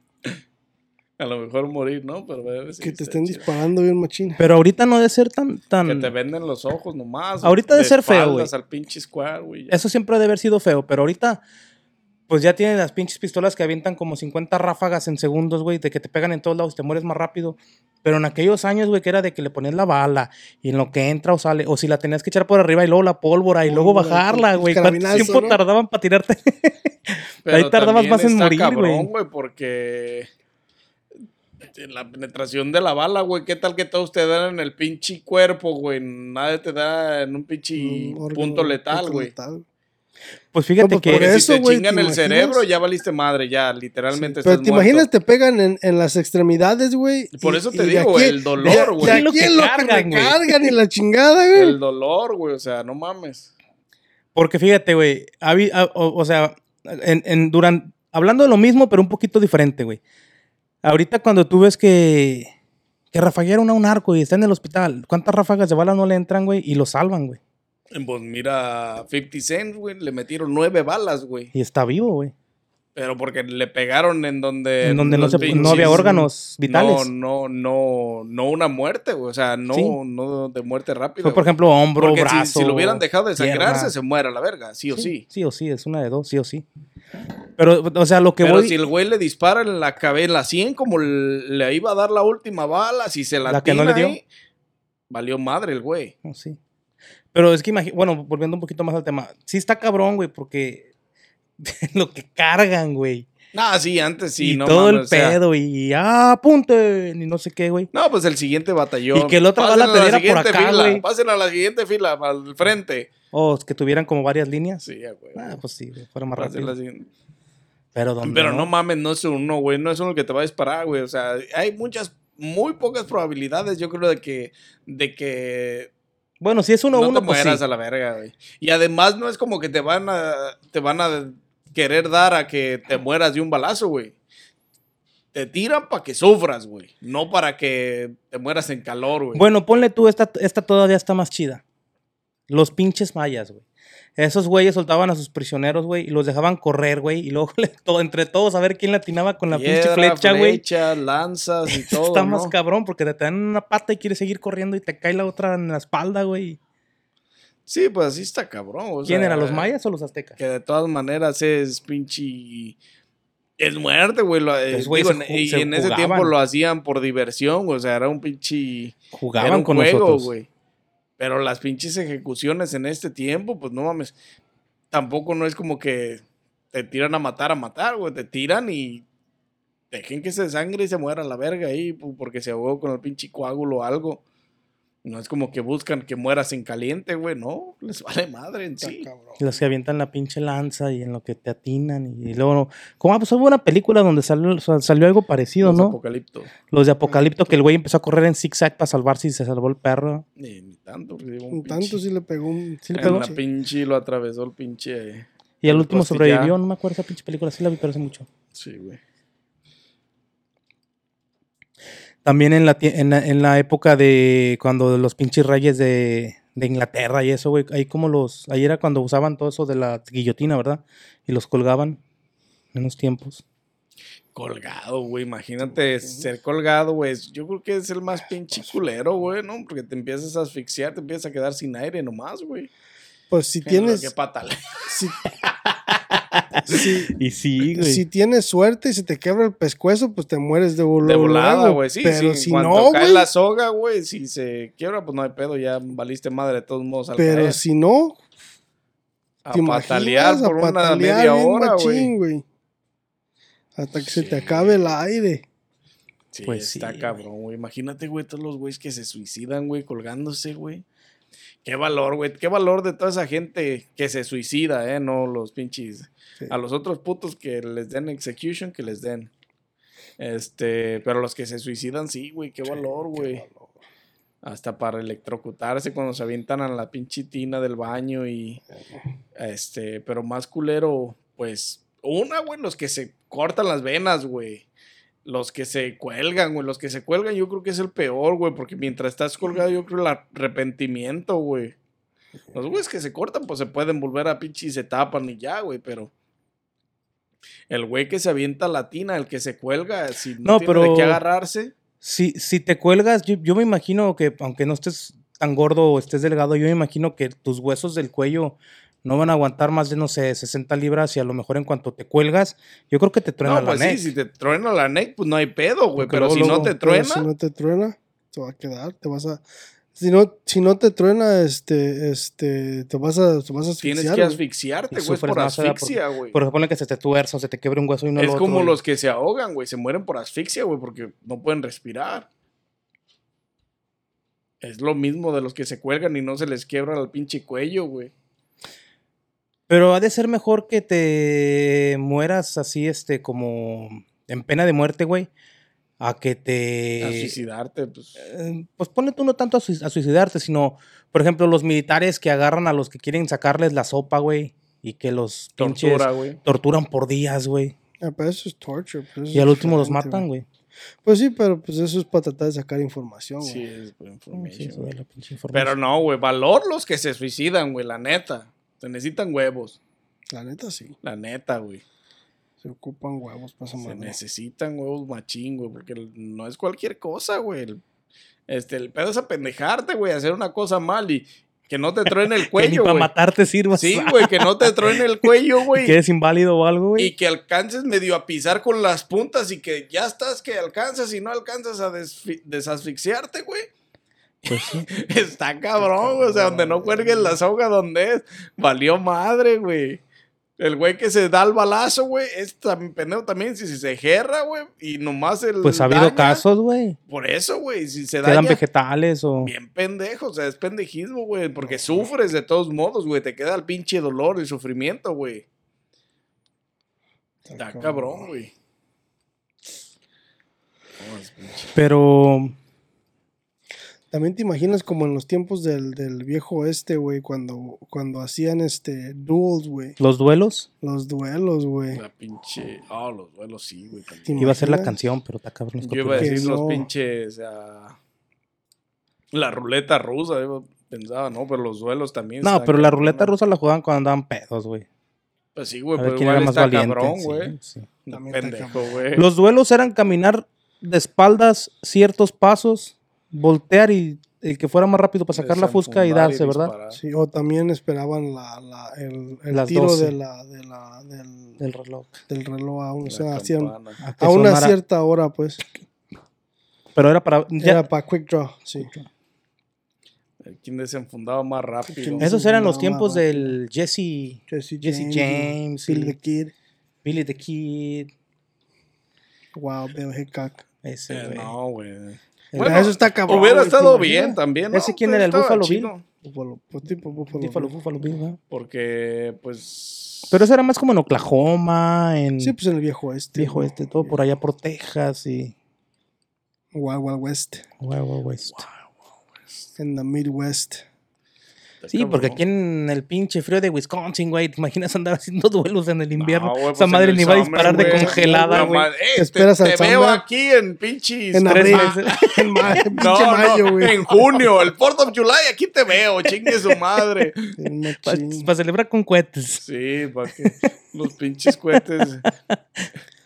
a lo mejor morir, ¿no? Pero ver si que te estén chido. disparando bien machina. Pero ahorita no debe ser tan. tan... Que te venden los ojos nomás. Ahorita de ser feo, güey. al pinche squad, güey. Eso siempre debe haber sido feo, pero ahorita. Pues ya tienen las pinches pistolas que avientan como 50 ráfagas en segundos, güey, de que te pegan en todos lados y te mueres más rápido. Pero en aquellos años, güey, que era de que le ponías la bala y en lo que entra o sale, o si la tenías que echar por arriba y luego la pólvora y luego bajarla, güey. ¿Cuánto tiempo ¿no? tardaban para tirarte? Pero ahí tardabas más en está morir, güey. güey, porque la penetración de la bala, güey, ¿qué tal que todos te dan en el pinche cuerpo, güey? Nadie te da en un pinche Un punto letal, güey. letal. Pues fíjate No, pues que. por Porque eso, si te güey, chingan ¿te el imaginas? cerebro, ya valiste madre, ya, literalmente Pero estás te muerto. imaginas, te pegan en, en las extremidades, güey. Por y- eso te digo, aquí- el dolor, de- güey. De Es lo aquí que lo cargan, que cargan y la chingada, güey. El dolor, güey, o sea, no mames. Porque fíjate, güey, o, o sea, en, en duran- hablando de lo mismo, pero un poquito diferente, güey. Ahorita cuando tú ves que, que rafaguearon a un arco y está en el hospital, ¿cuántas ráfagas de bala no le entran, güey? Y lo salvan, güey. Pues mira, 50 Cent, güey, le metieron nueve balas, güey. Y está vivo, güey. Pero porque le pegaron en donde. En donde no, había órganos vitales. No, no, no, no una muerte, güey. O sea, no, Sí. no de muerte rápida. Fue, por ejemplo, hombro, Porque brazo. si, lo hubieran dejado de sangrarse, se muere a la verga, sí o sí. Sí o sí, es una de dos, sí o sí. Pero, o sea, lo que Pero voy. si el güey le dispara en la cabeza, en la 100, como le iba a dar la última bala, si se la, ¿La que no le dio? ahí, valió madre el güey. Oh, sí. Pero es que imagínate, bueno, volviendo un poquito más al tema, sí está cabrón, güey, porque lo que cargan, güey. Ah, sí, antes sí, y no todo el o sea, pedo, y ah, apunten, y no sé qué, güey. No, pues el siguiente batallón. Y que el otro te a diera por siguiente acá, güey. Pásenle a la siguiente fila, al frente. O que tuvieran como varias líneas. Sí, güey. Ah, pues sí, güey, fuera más la rápido. siguiente. Pero donde Pero no mames, no es uno, güey. No es uno el que te va a disparar, güey. O sea, hay muchas, muy pocas probabilidades, yo creo, de que, de que Bueno, si es uno a no uno, te pues sí. a la verga, güey. Y además no es como que te van a, te van a querer dar a que te mueras de un balazo, güey. Te tiran para que sufras, güey. No para que te mueras en calor, güey. Bueno, ponle tú, esta, esta todavía está más chida. Los pinches mayas, güey. Esos güeyes soltaban a sus prisioneros, güey, y los dejaban correr, güey, y luego todo, entre todos a ver quién latinaba con la pinche flecha, güey. flecha, lanzas y todo, Está más ¿no? cabrón porque te dan una pata y quieres seguir corriendo y te cae la otra en la espalda, güey. Sí, pues así está cabrón. o ¿Quién sea, era, los mayas o los aztecas? Que de todas maneras es pinche... Es muerte, güey. eh, Pues, güey, digo, se ju- y se en ese tiempo lo hacían por diversión, güey. O sea, era un pinche... Era Jugaban un con juego, nosotros. güey. Pero las pinches ejecuciones en este tiempo, pues no mames. Tampoco no es como que te tiran a matar, a matar, güey. Te tiran y dejen que se sangre y se muera la verga ahí porque se ahogó con el pinche coágulo o algo. No es como que buscan que mueras en caliente, güey. No, les vale madre en sí. cabrón. Los que avientan la pinche lanza y en lo que te atinan y, luego no. Como pues hubo una película donde salió, sal- salió algo parecido, Los ¿no? Apocalipto. Los de Apocalipto, que el güey empezó a correr en zigzag para salvarse y se salvó el perro. Ni, ni tanto. digo, Un tanto pinche- sí le pegó un. Sí le en pegó. la pinche lo atravesó el pinche. Y al El último sobrevivió, no me acuerdo esa pinche película, sí la vi, pero hace mucho. Sí, güey. También en la, en la, en la época de cuando los pinches reyes de, de Inglaterra y eso, güey, ahí como los, ahí era cuando usaban todo eso de la guillotina, ¿verdad? Y los colgaban en los tiempos. Colgado, güey. Imagínate ser colgado, güey. Yo creo que es el más pinche culero, güey, ¿no? Porque te empiezas a asfixiar, te empiezas a quedar sin aire nomás, güey. Pues si Qué tienes. patale. Si, si, Y sí, güey. si tienes suerte y se te quebra el pescuezo, pues te mueres de, vol- De volada, güey. Sí, pero sí. si Cuando no, cae güey. la soga, güey, si se quiebra, pues no hay pedo. Ya valiste madre de todos modos al Pero caer. si no, a te patalear por a una media hora, machín, güey. güey. Hasta que se te acabe el aire. Sí, Pues está sí, cabrón, güey. Imagínate, güey, todos los güeyes que se suicidan, güey, colgándose, güey. Qué valor, güey. Qué valor de toda esa gente que se suicida, ¿eh? No los pinches. Sí. A los otros putos que les den execution, que les den. Este, pero los que se suicidan, sí, güey. Qué valor, güey. Hasta para electrocutarse cuando se avientan a la pinche tina del baño y. Este, pero más culero, pues. Una, güey, los que se cortan las venas, güey. Los que se cuelgan, güey. Los que se cuelgan, yo creo que es el peor, güey. Porque mientras estás colgado, yo creo el arrepentimiento, güey. Los güeyes que se cortan, pues se pueden volver a pinche y se tapan y ya, güey. Pero. El güey que se avienta la tina, el que se cuelga, si no, No, tiene de qué pero- agarrarse. Si, si te cuelgas, yo, yo me imagino que aunque no estés tan gordo o estés delgado, yo me imagino que tus huesos del cuello no van a aguantar más de, no sé, 60 libras y a lo mejor en cuanto te cuelgas, yo creo que te truena No, la pues neck. sí, si te truena la neck, pues no hay pedo, güey. Pero luego, si no te truena, si no te truena, te va a quedar, te vas a... Si no, si no te truena, este, este, te vas a, te vas a tienes asfixiar, que güey. asfixiarte, güey. Por asfixia, güey. Por ejemplo, que se te tuerza o se te quiebre un hueso y no Es lo como otro, los que se ahogan, güey. Se mueren por asfixia, güey, porque no pueden respirar. Es lo mismo de los que se cuelgan y no se les quiebra el pinche cuello, güey. Pero ha de ser mejor que te mueras así, este, como en pena de muerte, güey, a que te... A suicidarte, pues. Eh, pues pone tú no tanto a, sui- a suicidarte, sino, por ejemplo, los militares que agarran a los que quieren sacarles la sopa, güey, y que los pinches Tortura, torturan por días, güey. Ah, pero eso es torture. pero eso Y al último los matan, güey. Pues sí, pero pues eso es para tratar de sacar información, güey. Sí, es por Sí, güey. la pinche información. Pero no, güey. Valor los que se suicidan, güey. La neta. Se necesitan huevos. La neta, sí. La neta, güey. Se ocupan huevos para Se necesitan huevos machín, güey, porque no es cualquier cosa, güey. Este, el pedo es apendejarte, güey, hacer una cosa mal y que no te truene el Que ni cuello, para matarte sirva. Sí, güey, que no te truene el cuello, Que güey. eres inválido o algo, güey. Y que alcances medio a pisar con las puntas y que ya estás que alcanzas y no alcanzas a desasfixiarte, güey. Pues sí. Está cabrón, güey. O sea, donde no cuelgues la soga donde es. Valió madre, güey. El güey que se da el balazo, güey, es también pendejo también. Si, si se jerra, güey, y nomás el. Pues ha habido daña, casos, güey. Por eso, güey. Si se Quedan daña. vegetales o. Bien pendejo, o sea, es pendejismo, güey. Porque sufres de todos modos, güey. Te queda el pinche dolor y sufrimiento, güey. Está cabrón, güey. Pero. También te imaginas como en los tiempos del, del viejo este, güey, cuando, cuando hacían este duels, güey. Los duelos. Los duelos, güey. La pinche. Ah, los duelos sí, güey. también. ¿Te Iba a ser la canción, pero está cabrón. los Yo iba a decir Que los no. pinches. ah, la ruleta rusa, yo pensaba, ¿no? Pero los duelos también. No, pero la ruleta ¿no? rusa la jugaban cuando andaban pedos, güey. Pues sí, güey, pero quién era igual más está valiente. cabrón, güey. sí. Pendejo, cabrón. güey. Los duelos eran caminar de espaldas ciertos pasos, voltear y el que fuera más rápido para sacar la fusca y darse, ¿verdad? Sí, o también esperaban la, la, el, el Las tiro 12. de la, de la, del, Del reloj. del reloj a, un- o La sea, hacían- campana. A, que a una cierta hora, pues. Pero era para. ya- Era para quick draw, sí. ¿Quién desenfundaba más rápido? ¿Quién esos eran los tiempos del Jesse. Jesse, Jesse James, Billy y- the Kid. Billy the Kid. Wow, Bill Hickok. Ese, Eh, no, güey. Bueno, eso está cabrón. Hubiera güey, ¿te estado bien también, ¿no? ¿Ese quién era, el Buffalo Bill? Buffalo, pues tipo. Buffalo, Bill. Buffalo Bill, ¿no? Porque, pues... Pero eso era más como en Oklahoma, en Sí, pues en el viejo este. viejo güey. este, todo por allá por Texas y Wild Wild West. Wild Wild West. En the Midwest. Sí, porque aquí en el pinche frío de Wisconsin, güey, te imaginas andar haciendo duelos en el invierno. No, güey, Esa pues madre en ni va a disparar de congelada, No, güey. ma- eh, ¿Te te, esperas al te veo summer? aquí en pinches En abril. en ma- en No, pinche no, mayo, güey. en junio, el 4 of July, aquí te veo, chingue su madre. Para machín. celebrar con cohetes. Sí, para que los pinches cohetes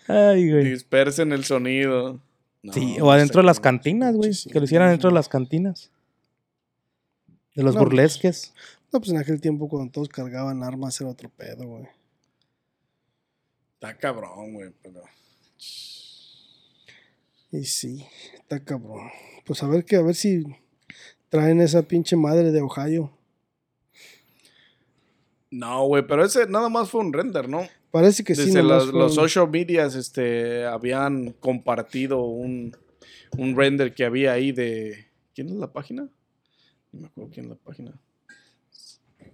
Ay, güey. dispersen el sonido. No, Sí, no o adentro de las cantinas, güey. Que lo hicieran dentro de las cantinas. De los No, pues, burlesques. No, pues en aquel tiempo cuando todos cargaban armas era otro pedo, güey. Está cabrón, güey, pero... Y sí, está cabrón. Pues a ver que, a ver si traen esa pinche madre de Ohio. No, güey, pero ese nada más fue un render, ¿no? Parece que sí, Desde nomás los, fue los un- social medias este, habían compartido un, un render que había ahí de... ¿Quién es la página? No me acuerdo quién es la página.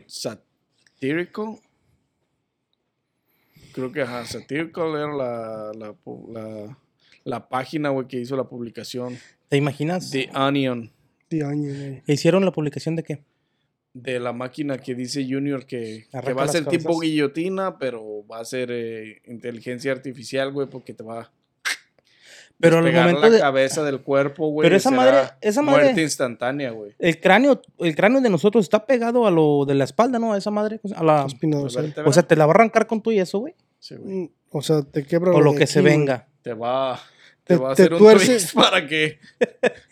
Satirical. Creo que, ajá, Satirical era la, la, la, la página, güey, que hizo la publicación. ¿Te imaginas? The Onion. de año, güey. ¿Hicieron la publicación de qué? De la máquina que dice Junior que, va a ser tipo guillotina, pero va a ser eh, inteligencia artificial, güey, porque te va a Pero al momento la de. cabeza del cuerpo, güey. Pero esa será madre- esa madre- Muerte instantánea, güey. El cráneo, el cráneo de nosotros está pegado a lo de la espalda, ¿no? A esa madre. A la, vértebra. o sea, te la va a arrancar con tu y eso, güey. Sí, güey. Mm, O sea, te quebra O lo que se aquí, venga. Te va, te Te- va a te hacer un tuerce. twist para que...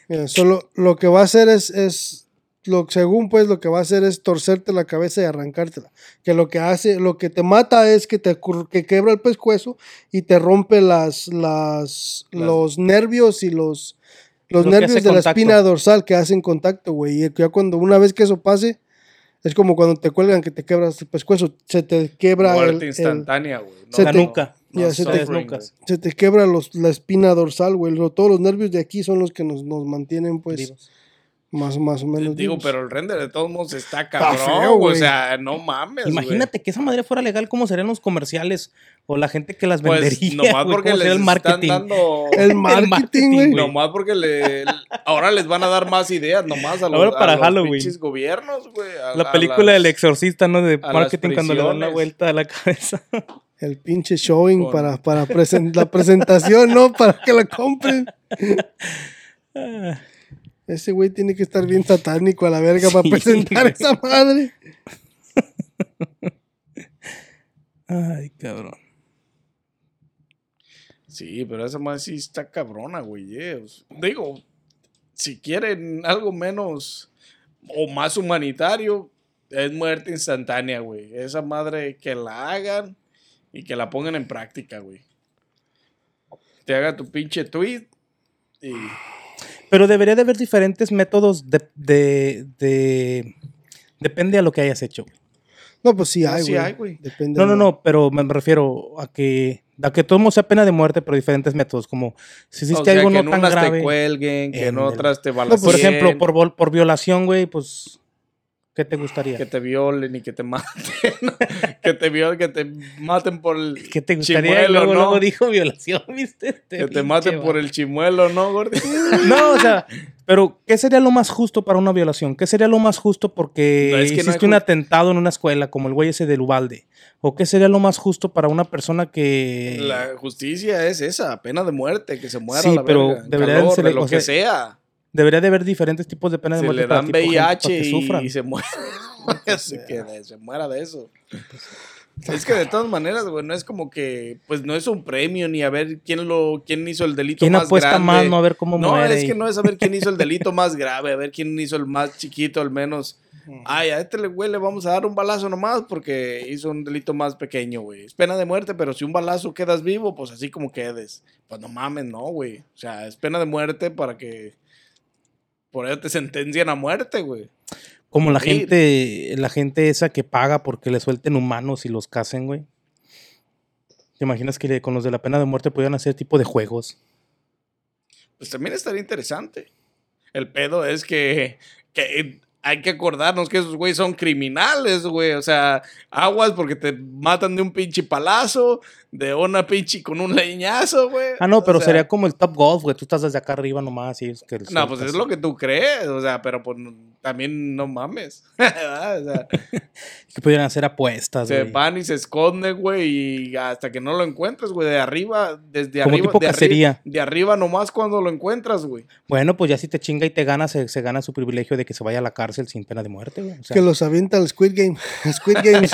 Mira, solo lo que va a hacer es, es lo según pues lo que va a hacer es torcerte la cabeza y arrancártela. Que lo que hace, lo que te mata es que te que quebra el pescuezo y te rompe las, las, Las- los nervios y los los Lo nervios de la espina dorsal que hacen contacto, güey. Y ya cuando una vez que eso pase es como cuando te cuelgan que te quebras el pescuezo, se te quebra el- Muerte el, instantánea, güey. No, se la te- nuca. ya se te- se quebra los, la espina dorsal, güey. Todos los nervios de aquí son los que nos, nos mantienen pues Vivos. Más, más o menos. Digo, pero el render de todos modos está Está cabrón, feo, güey. O sea, no mames. Imagínate que esa madre fuera legal, ¿cómo serían los comerciales? O la gente que las Pues vendería. nomás porque ¿cómo les el marketing? están dando... El marketing, marketing, güey. Nomás porque le, ahora les van a dar más ideas, nomás a los, Ahora para a los Halloween. pinches gobiernos, güey. La película las- del exorcista, ¿no? De marketing cuando le dan la vuelta a la cabeza. El pinche showing Con- para, para presen- la presentación, ¿no? Para que la compren. Ese güey tiene que estar bien satánico a la verga para Sí, presentar güey. esa madre. Ay, cabrón. Sí, pero esa más sí está cabrona, güey. eh. Digo, si quieren algo menos o más humanitario, es muerte instantánea, güey. Esa madre que la hagan y que la pongan en práctica, güey. Te haga tu pinche tweet y... Pero debería de haber diferentes métodos de, de, de- Depende a lo que hayas hecho. güey. No, pues sí No, hay, sí güey. hay, güey. Depende. No, no, de- no, pero me refiero a que, a que todo sea pena de muerte, pero diferentes métodos, como si hiciste o sea, algo que no en tan unas grave. te cuelguen, que en otras te pues, por balacien, ejemplo, por, por violación, güey, pues, ¿qué te gustaría? que te violen y que te maten. que te violen, que te maten por el ¿Qué te gustaría? Chimuelo, luego, ¿no? luego dijo violación, ¿viste? Este Que te maten por vato. el chimuelo, ¿no, gordi? No, o sea, pero ¿qué sería lo más justo para una violación? ¿Qué sería lo más justo porque No, es que no hiciste hay un atentado en una escuela, como el güey ese de Ubalde? ¿O qué sería lo más justo para una persona que... La justicia es esa, pena de muerte, que se muera Sí, la pero verga, de calor, ser- de lo o que sea, sea. Debería de haber diferentes tipos de pena de Si muerte le para dan tipo gente, para VIH que y se muera. Así que de- se muera de eso. Es que de todas maneras, güey, no es como que, pues no es un premio ni a ver quién lo, quién hizo el delito ¿Quién más apuesta grande. más? No a ver cómo No, muere. es y- que no es saber quién hizo el delito más grave, a ver quién hizo el más chiquito, al menos. Ay, a este le- güey le vamos a dar un balazo nomás porque hizo un delito más pequeño, güey. Es pena de muerte, pero si un balazo quedas vivo, pues así como quedes. Pues no mames, no, güey. O sea, es pena de muerte para que por eso te sentencian a muerte, güey. Como la morir. gente, la gente esa que paga porque le suelten humanos y los casen, güey. ¿Te imaginas que con los de la pena de muerte pudieran hacer tipo de juegos? Pues también estaría interesante. El pedo es que, que hay que acordarnos que esos güeyes son criminales, güey. O sea, aguas porque te matan de un pinche palazo, de una pinche con un leñazo, güey. Ah, no, O pero sea, sería como el Top Golf, güey. Tú estás desde acá arriba nomás y es que... No, pues es lo que tú crees, o sea, pero pues también no mames. o sea, Que pudieran hacer apuestas, se güey. van y se esconden, güey, y hasta que no lo encuentres, güey, de arriba, desde Como arriba. tipo de, cacería. arri- de arriba nomás cuando lo encuentras, güey. Bueno, pues ya si te chinga y te gana, se, se gana su privilegio de que se vaya a la cárcel sin pena de muerte, güey. O sea, Que los avienta el Squid Game. Squid Games.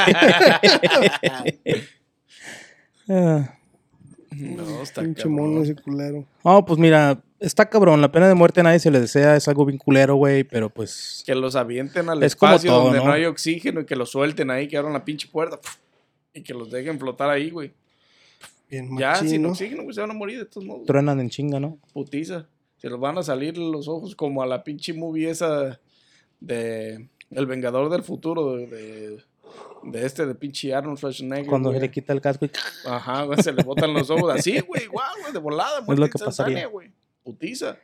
Ah. No, está Pinche cabrón. mono ese culero. No, pues mira, está cabrón. La pena de muerte a nadie se le desea, es algo bien culero, güey, pero pues... Que los avienten al Es como espacio todo, donde ¿no? ¿no? hay oxígeno y que los suelten ahí, que abran la pinche puerta y que los dejen flotar ahí, güey. Bien Ya, sin oxígeno, güey, se van a morir de todos modos. Truenan en chinga, ¿no? Putiza. Se les van a salir los ojos como a la pinche movie esa de El Vengador del Futuro, de, de, este, de pinche Arnold Schwarzenegger. Cuando güey. le quita el casco y... Ajá, güey, se le botan los ojos así, güey, guau, güey, de volada, muerte lo que pasaría. güey. Putiza.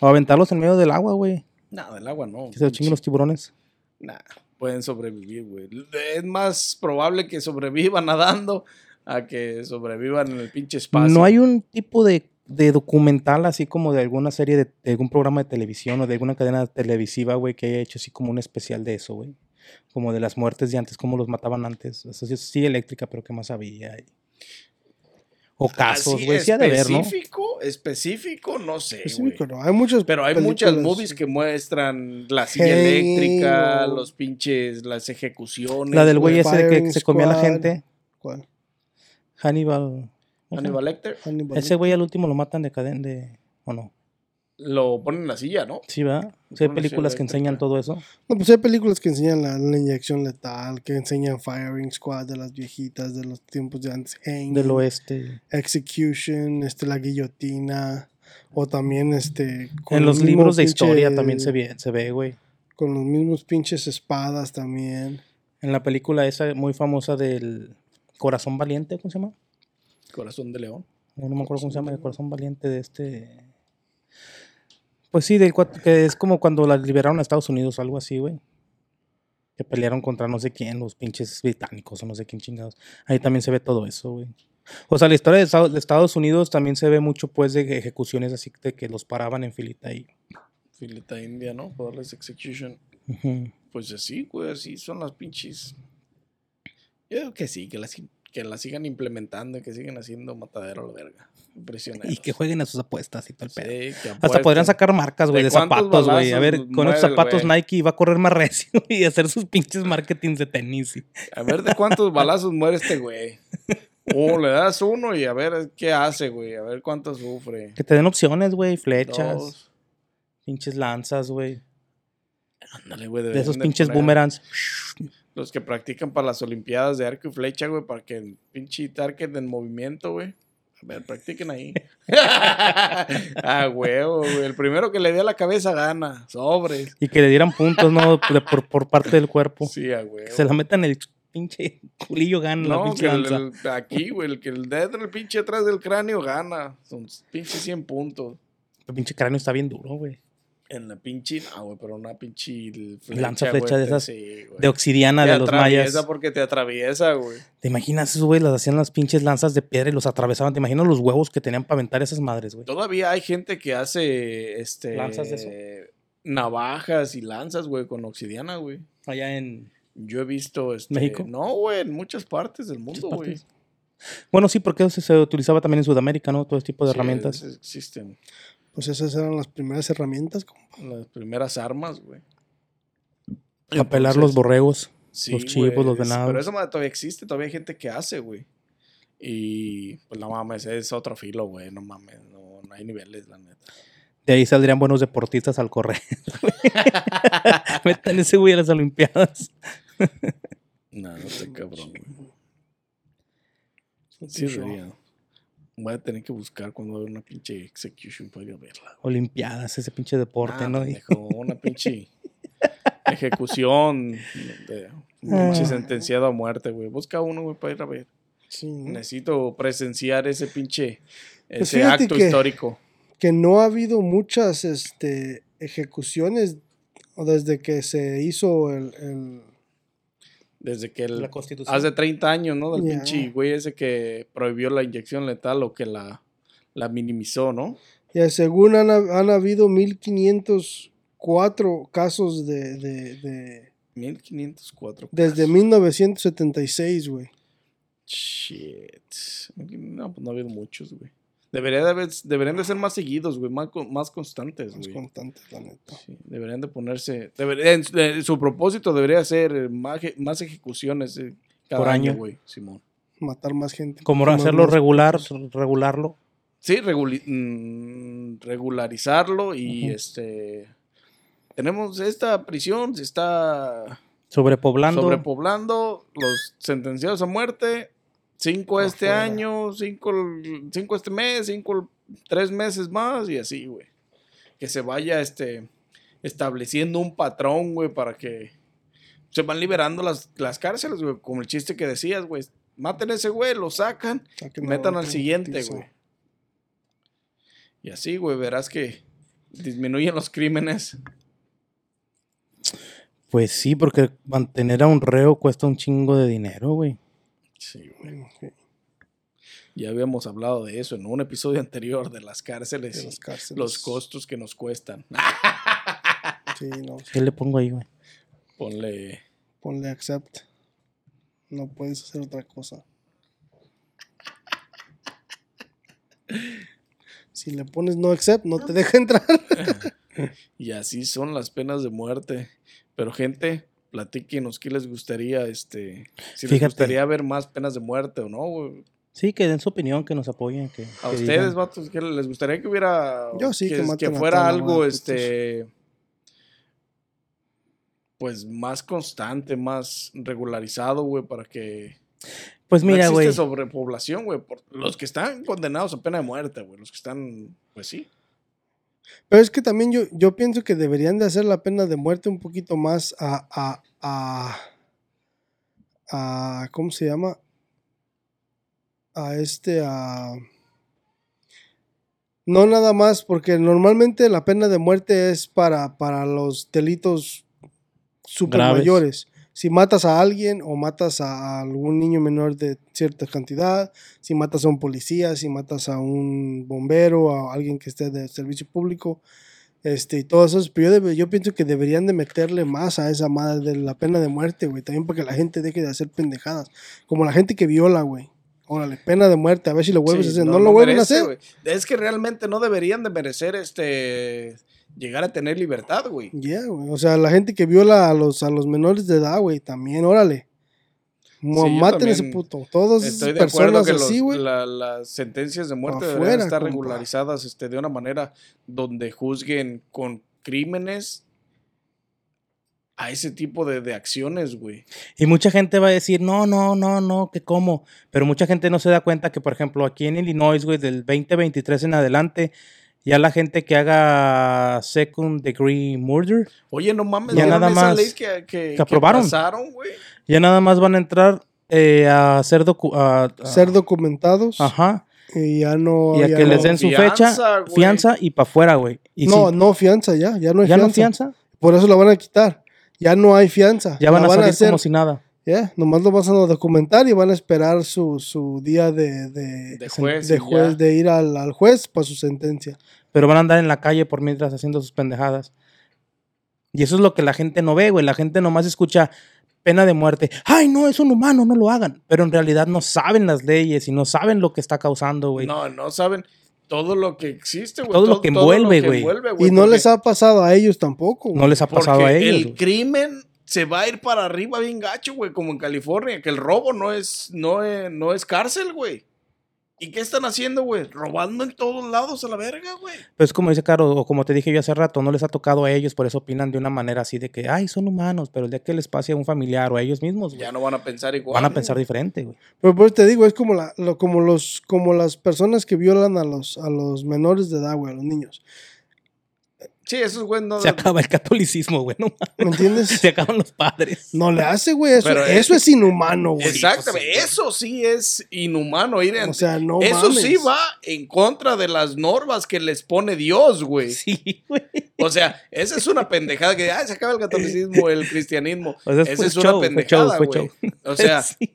O aventarlos en medio del agua, güey. Nada, del agua no. Que se chinguen los tiburones. Nah, pueden sobrevivir, güey. Es más probable que sobrevivan nadando a que sobrevivan en el pinche espacio. No hay un tipo de, de documental así como de alguna serie de, de algún programa de televisión o de alguna cadena televisiva, güey, que haya hecho así como un especial de eso, güey. Como de las muertes de antes, cómo los mataban antes. O sea, sí, sí eléctrica, pero qué más había. O casos, Así güey, sí ha de ver, ¿no? Específico, específico, no sé, güey. Específico, no. Hay muchos Pero hay muchas películas. movies que muestran la silla Hey, eléctrica, o- los pinches, las ejecuciones. La del güey ese de que Firing se comía a la gente. ¿Cuál? Hannibal. ¿cómo se llama? Hannibal Lecter. Hannibal Ese güey al último lo matan de cadena de... ¿O no? Lo ponen en la silla, ¿no? Sí, ¿verdad? Hay películas que enseñan todo eso. No, pues hay películas que enseñan la, la inyección letal, que enseñan Firing Squad de las viejitas de los tiempos de antes. Hanging, Del oeste. Execution, este, la guillotina. O también este. con En los libros de pinche- historia también se ve, se ve, güey. Con los mismos pinches espadas también. En la película esa muy famosa del Corazón Valiente, ¿cómo se llama? Corazón de león. No, no me acuerdo cómo se llama, el Corazón Valiente de este... Pues sí, del que es como cuando la liberaron a Estados Unidos, algo así, güey. Que pelearon contra no sé quién, los pinches británicos o no sé quién chingados. Ahí también se ve todo eso, güey. O sea, la historia de Estados, Unidos también se ve mucho, pues, de ejecuciones así de que los paraban en filita ahí. Fileta india, ¿no? Por darles execution. Pues así, güey, así son las pinches. Yo digo que sí, que las, que las sigan implementando y que sigan haciendo matadero a la verga. Impresionante. Y que jueguen a sus apuestas y todo el pedo. Sí, que Hasta podrían sacar marcas, güey, ¿De zapatos, güey. A ver, con esos zapatos? Nike va a correr más recio y hacer sus pinches marketings de tenis. y- A ver de cuántos balazos muere este güey. O le das uno y a ver qué hace, güey. A ver cuánto sufre. Que te den opciones, güey, flechas, Dos. pinches lanzas, güey. Ándale, güey. De esos pinches poner boomerangs. Los que practican para las Olimpiadas de arco y flecha, güey, para que el pinche target en movimiento, güey. A ver, practiquen ahí. ah, huevo, güey. El primero que le dé a la cabeza gana. Sobres. Y que le dieran puntos, ¿no? De- por, por parte del cuerpo. Sí, a huevo. Que se la metan en el pinche culillo gana la No, pinche que el- aquí, güey, el que el dedo el pinche atrás del cráneo gana. Son pinche 100 puntos. El pinche cráneo está bien duro, güey. En la pinche, ah, güey, pero una pinche Lanza flecha de te- esas sí. De obsidiana Te de los atraviesa mayas. porque te atraviesa, güey. ¿Te imaginas esos, güey? Las hacían las pinches lanzas de piedra y los atravesaban. ¿Te imaginas los huevos que tenían para aventar esas madres, güey? Todavía hay gente que hace este ¿Lanzas de eso? navajas y lanzas, güey, con obsidiana, güey. Allá en Yo he visto este ¿México? No, güey, en muchas partes del mundo, güey. Bueno, sí, porque eso se utilizaba también en Sudamérica, ¿no? Todo ese tipo de Sí, herramientas. Existen Pues esas eran las primeras herramientas. compa. las primeras armas, güey. A pelar los borregos. sí, los chivos, los venados. Pero eso madre, todavía existe, todavía hay gente que hace, güey. Y pues no mames, es otro filo, güey. No mames, no, no hay niveles, la neta. De ahí saldrían buenos deportistas al correr. Metan ese güey a las Olimpiadas. No, no sé, cabrón, güey. Sí, debería. Voy a tener que buscar cuando haya una pinche execution para ir a verla. Olimpiadas, ese pinche deporte, Ah, ¿no? Una pinche ejecución de un pinche Ah. sentenciado a muerte, güey. Busca uno, güey, para ir a ver. Necesito presenciar ese pinche Pues ese acto que- histórico. que no ha habido muchas este, ejecuciones o desde que se hizo el, el- Desde que el, La constitución. hace 30 años, ¿no? Del Ya. pinche güey ese que prohibió la inyección letal o que la, la minimizó, ¿no? ya según han, han habido 1504 casos de, de, de- 1504. desde casos. 1976, güey. Shit. No, pues no ha habido muchos, güey. Debería de haber- deberían de ser más seguidos, güey, más, con- más constantes, Más güey. constantes, la neta. Sí, deberían de ponerse. deberían- su propósito debería ser eh, más, más ejecuciones eh, cada Por año, año. güey, Simón. Matar más gente. Como hacerlo más- regular, regularlo. Sí, reguli- mm, regularizarlo y este. Tenemos esta prisión, se está Sobrepoblando. sobrepoblando, los sentenciados a muerte, cinco este año, cinco, cinco este mes, cinco tres meses más y así, güey. Que se vaya este, estableciendo un patrón, güey, para que se van liberando las, las cárceles, güey, como el chiste que decías, güey. Maten a ese güey, lo sacan, metan al siguiente, güey. Y así, güey, verás que disminuyen los crímenes. Pues sí, porque mantener a un reo cuesta un chingo de dinero, güey. Sí, güey. Sí, Ya habíamos hablado de eso en un episodio anterior de las cárceles de y las cárceles. los costos que nos cuestan. Sí, no. ¿Qué le pongo ahí, güey? Ponle. Ponle accept. No puedes hacer otra cosa. Si le pones no accept, no te deja entrar. Y así son las penas de muerte. Pero, gente, platíquenos qué les gustaría, este. Si les gustaría ver más penas de muerte o no, güey. Sí, que den su opinión, que nos apoyen. Que, A que ustedes, digan. vatos, ¿qué les gustaría que hubiera. Yo sí, que que, fuera algo, este. Pues más constante, más regularizado, güey, para que. Pues no mira, existe güey. sobrepoblación, güey. por- Los que están condenados a pena de muerte, güey. Los que están, pues sí. Pero es que también yo, yo pienso que deberían de hacer la pena de muerte un poquito más a, a, a, ¿cómo se llama? A este, a... No nada más, porque normalmente la pena de muerte es para, para los delitos super mayores. Si matas a alguien o matas a algún niño menor de cierta cantidad, si matas a un policía, si matas a un bombero, a alguien que esté de servicio público, este, y todo eso, pero yo, debe- yo pienso que deberían de meterle más a esa madre de la pena de muerte, güey, también para que la gente deje de hacer pendejadas, como la gente que viola, güey. Órale, pena de muerte, a ver si lo vuelves Sí, a hacer. No, lo vuelven a hacer. Es que realmente no deberían de merecer este. Llegar a tener libertad, güey. Ya, güey. O sea, la gente que viola a los, a los menores de edad, güey, también, órale. Sí, maten a ese puto. Todas esas Estoy de acuerdo personas que los- así, güey. la- las sentencias de muerte deberían afuera, estar compa. regularizadas este, de una manera donde juzguen con crímenes a ese tipo de, de acciones, güey. Y mucha gente va a decir, no, no, no, no, que cómo. Pero mucha gente no se da cuenta que, por ejemplo, aquí en Illinois, güey, del 2023 en adelante, ya la gente que haga second degree murder, Oye, no mames, Ya ¿vieron nada esa más ley que, que, que aprobaron. pasaron, güey? ya nada más van a entrar eh, a hacer docu a- a- Ser documentados. Ajá. Y ya no. Y a ya que no- les den su Fianza, fecha, güey. fianza y para afuera, güey. No, si- no fianza ya. Ya no hay ya fianza. no fianza, Por eso la van a quitar. Ya no hay fianza. ya van La a salir hacer- como si nada. Ya, nomás lo van a documentar y van a esperar su, su día de, de, De juez. de ir al, al juez para su sentencia. Pero van a andar en la calle por mientras haciendo sus pendejadas. Y eso es lo que la gente no ve, güey. La gente nomás escucha pena de muerte. Ay, no, es un humano, no lo hagan. Pero en realidad no saben las leyes y no saben lo que está causando, güey. No, no saben todo lo que existe, güey. Todo lo que envuelve, güey. Y no les ha pasado a ellos tampoco. No les ha pasado a Porque ellos. el crimen se va a ir para arriba bien gacho, güey, como en California, que el robo no es, no es, no es cárcel, güey. ¿Y qué están haciendo, güey? Robando en todos lados a la verga, güey. Pues como dice Caro, o como te dije yo hace rato, no les ha tocado a ellos, por eso opinan de una manera así de que, ay, son humanos, pero el día que les pase a un familiar o a ellos mismos, güey, Ya no van a pensar igual. van a pensar diferente, güey. Pero pues te digo, es como, la, lo- como, los, como las personas que violan a los, a los menores de edad, güey, a los niños. Sí, esos güey no. Se acaba el catolicismo, güey, no mames. ¿Me entiendes? Se acaban los padres. No le hace, güey. Eso, Pero eso es- es inhumano, güey. Exactamente. pues sí, eso sí es inhumano. ir en- O sea, no eso mames. sí va en contra de las normas que les pone Dios, güey. Sí, güey. O sea, esa es una pendejada que ay, se acaba el catolicismo, el cristianismo. O sea, esa es show, una pendejada, güey. O sea, Sí.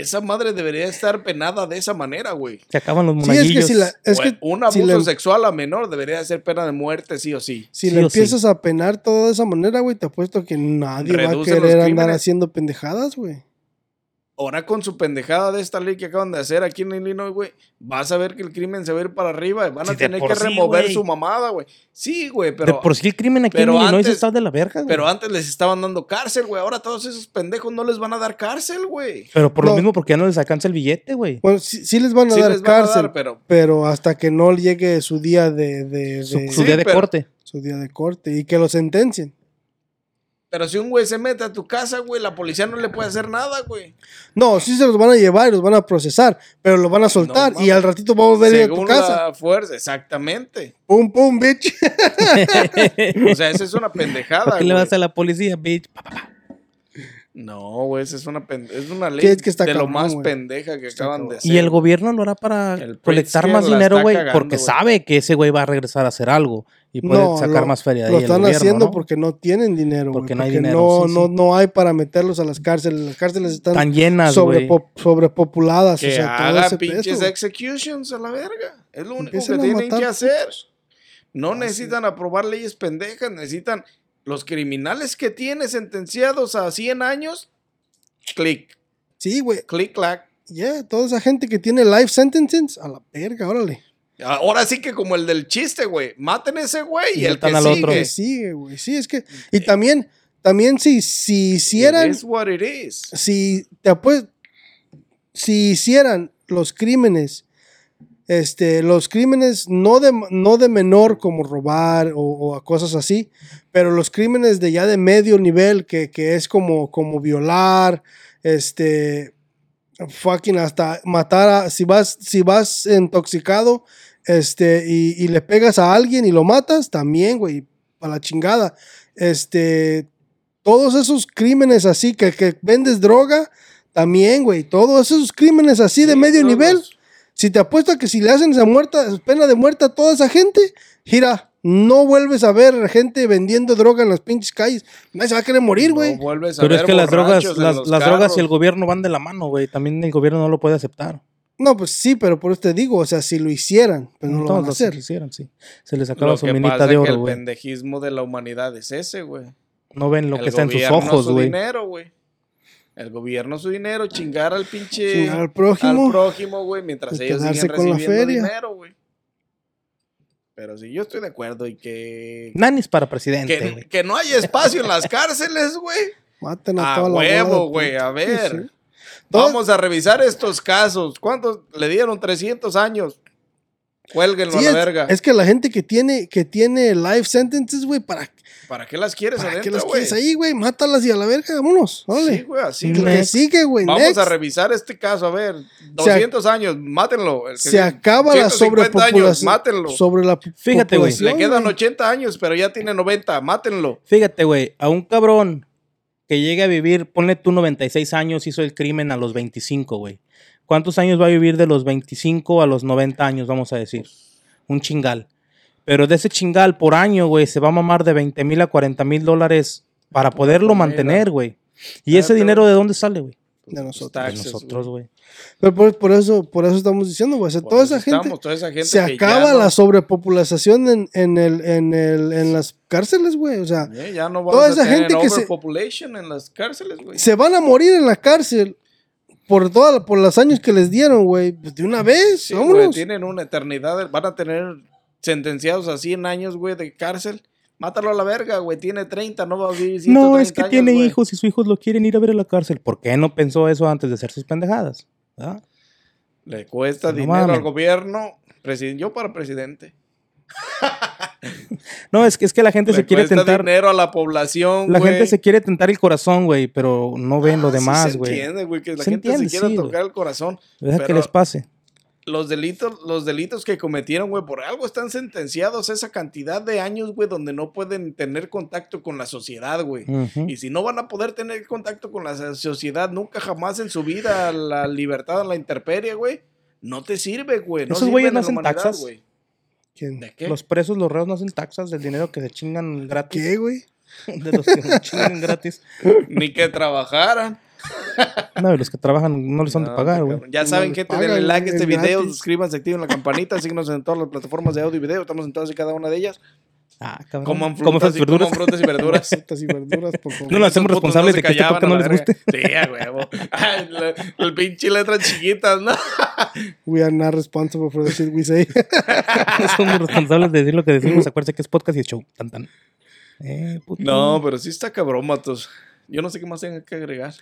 Esa madre debería estar penada de esa manera, güey. Se acaban los Sí, es monaguillos. que si, la, es que un si abuso le- sexual a menor debería ser pena de muerte, sí o sí. si sí le sí. empiezas a penar todo de esa manera, güey, te apuesto que nadie va a querer andar haciendo pendejadas, güey. Ahora con su pendejada de esta ley que acaban de hacer aquí en Illinois, güey, vas a ver que el crimen se va a ir para arriba y van a Sí, tener que sí, remover su mamada, güey. Sí, güey, de pero, por sí el crimen aquí en Illinois antes- está de la verga, güey. pero antes les estaban dando cárcel, güey. Ahora todos esos pendejos no les van a dar cárcel, güey. Pero por No. lo mismo, porque ya no les alcanza el billete, güey. Bueno, sí, sí les van a Sí dar a cárcel, dar, pero pero hasta que no llegue su día de, de- Su, de- su Sí, día de pero- corte. su día de corte y que lo sentencien. Pero si un güey se mete a tu casa, güey, la policía no le puede hacer nada, güey. No, sí se los van a llevar y los van a procesar, pero los van a soltar y al ratito vamos a volver a tu Según casa. la fuerza, exactamente. Pum, pum, bitch. O sea, esa es una pendejada, ¿Por qué le vas a la policía, bitch? Pa, pa, pa. No, güey, es una, es una ley Sí, es que está de lo más pendeja que Está acaban de hacer. Y el gobierno lo hará para colectar más dinero, güey, porque sabe que ese güey va a regresar a hacer algo y puede No, sacar lo- más feria de Lo ahí el están gobierno, haciendo ¿no? porque no tienen dinero, güey, Porque no hay porque dinero, no, sí, no, sí. no hay para meterlos a las cárceles. Las cárceles están Están llenas, sobrepo- sobrepopuladas. que o sea, todo haga ese pinches executions a la verga. Es lo único Empiecen que tienen matar que hacer. No Así. necesitan aprobar leyes pendejas, necesitan los criminales que tiene sentenciados a 100 años. Clic, Sí, güey. clic, clac. Ya, toda esa gente que tiene life sentences, a la verga, órale. Ahora sí que como el del chiste, güey. Maten ese güey y, Y el que otro. sigue. Que sigue, güey. Sí, es que. Y también, también si, si hicieran. It is what it is. Si te apues- Si hicieran los crímenes. Este, los crímenes no de, no de menor como robar o, o a cosas así, pero los crímenes de ya de medio nivel que, que es como, como violar, este, fucking hasta matar a, si vas, si vas intoxicado, este, y, y le pegas a alguien y lo matas, también, güey, a la chingada. Este, todos esos crímenes así, que, que vendes droga, también, güey, todos esos crímenes así de medio todos nivel, si te apuesto a que si le hacen esa muerta, pena de muerte a toda esa gente, gira, no vuelves a ver gente vendiendo droga en las pinches calles. Nadie se va a querer morir, No güey. vuelves a Pero es que las drogas, las, drogas y el gobierno van de la mano, güey. También el gobierno no lo puede aceptar. No, pues sí, pero por eso te digo, o sea, si lo hicieran, pues no lo van a hacer. lo quisieran, sí. Se les acaba Lo su que minita de que oro, el güey. pendejismo de la humanidad es ese, güey. No ven lo El que está en sus ojos, su güey. dinero, güey. El gobierno su dinero, chingar al pinche Chingar al prójimo. al prójimo, güey, mientras ellos quedarse siguen con la recibiendo feria. dinero, güey. Pero sí, yo estoy de acuerdo y que Nanis para presidente, que, güey. que no hay espacio en las cárceles, güey. Maten a, A toda la bola de huevo, güey, a ver. sí. Vamos a revisar estos casos. ¿Cuántos le dieron 300 años? Cuélguenlo Sí, a la es, verga. es que la gente que tiene, que tiene life sentences, güey, ¿para, ¿Para qué las quieres ¿para qué las quieres ahí, güey? Mátalas y a la verga, vámonos. Sí, güey, así. Güey. sigue, güey. Vamos next. a revisar este caso, a ver. Se ac- 200 años, mátenlo. El que Se acaba la 150 años, sobrepopulación. mátenlo. Sobre la Fíjate, güey. Le quedan güey. 80 años, pero ya tiene 90, mátenlo. Fíjate, güey, a un cabrón que llegue a vivir, ponle tú 96 años, hizo el crimen a los 25, güey. ¿Cuántos años va a vivir de los 25 a los 90 años, vamos a decir? Un chingal. Pero de ese chingal por año, güey, se va a mamar de 20 mil a 40 mil dólares para poderlo mantener, güey. ¿Y Ah, ese pero- dinero de dónde sale, güey? De nosotros. De nosotros, güey. Pero por, por eso, por eso estamos diciendo, güey. o sea, toda esa gente. estamos, toda esa gente se acaba no- la sobrepopulación en, en, el, en, el, en las cárceles, güey. O sea, ya no toda a esa tener gente que se- en las cárceles, güey. se van a morir en la cárcel por toda, por los años que les dieron, güey. Pues de una vez, Sí, güey, vámonos. tienen una eternidad, van a tener sentenciados a 100 años, güey, de cárcel. Mátalo a la verga, güey, tiene 30, no va a vivir 130 No, es que años, tiene hijos y sus hijos lo quieren ir a ver a la cárcel. ¿Por qué no pensó eso antes de hacer sus pendejadas? ¿verdad? Le cuesta No dinero mames. al gobierno. Yo para presidente. No, es que, es que la gente Le se quiere tentar. dinero a la población, La gente se quiere tentar el corazón, güey, pero no ven lo Ah, sí demás, se güey. entiende, güey, que la Se gente entiende, se quiere sí, tocar el corazón. Deja que les pase. Los delitos, los delitos que cometieron, güey, por algo están sentenciados a esa cantidad de años, güey, donde no pueden tener contacto con la sociedad, güey. Y si no van a poder tener contacto con la sociedad nunca jamás en su vida, la libertad la intemperie, güey, no te sirve, güey. No Esos güeyes no hacen taxas. güey. ¿Quién? ¿De qué? Los presos, los reos no hacen taxas del dinero que se chingan gratis. ¿Qué, güey? De los que se chingan gratis. Ni que trabajaran. No, de los que trabajan no les han de pagar, güey. Ya No saben, les gente, pagan, denle like a es este video, gratis. suscríbanse, activen la campanita, síguenos en todas las plataformas de audio y video, estamos en todas y cada una de ellas. Ah, cabrón. Coman Coman frutas, y, verduras. coman frutas y verduras. Frutas y verduras, por favor. No nos hacemos responsables de que este podcast no les verga. Sí, a huevo. Ay, la- el pinche letras chiquitas, ¿no? We are not responsible for the shit we say. No somos responsables de decir lo que decimos. Acuérdense que es podcast y es show. Tan, tan. Eh, puto. No, pero sí está cabrón, matos. Yo no sé qué más tenga que agregar.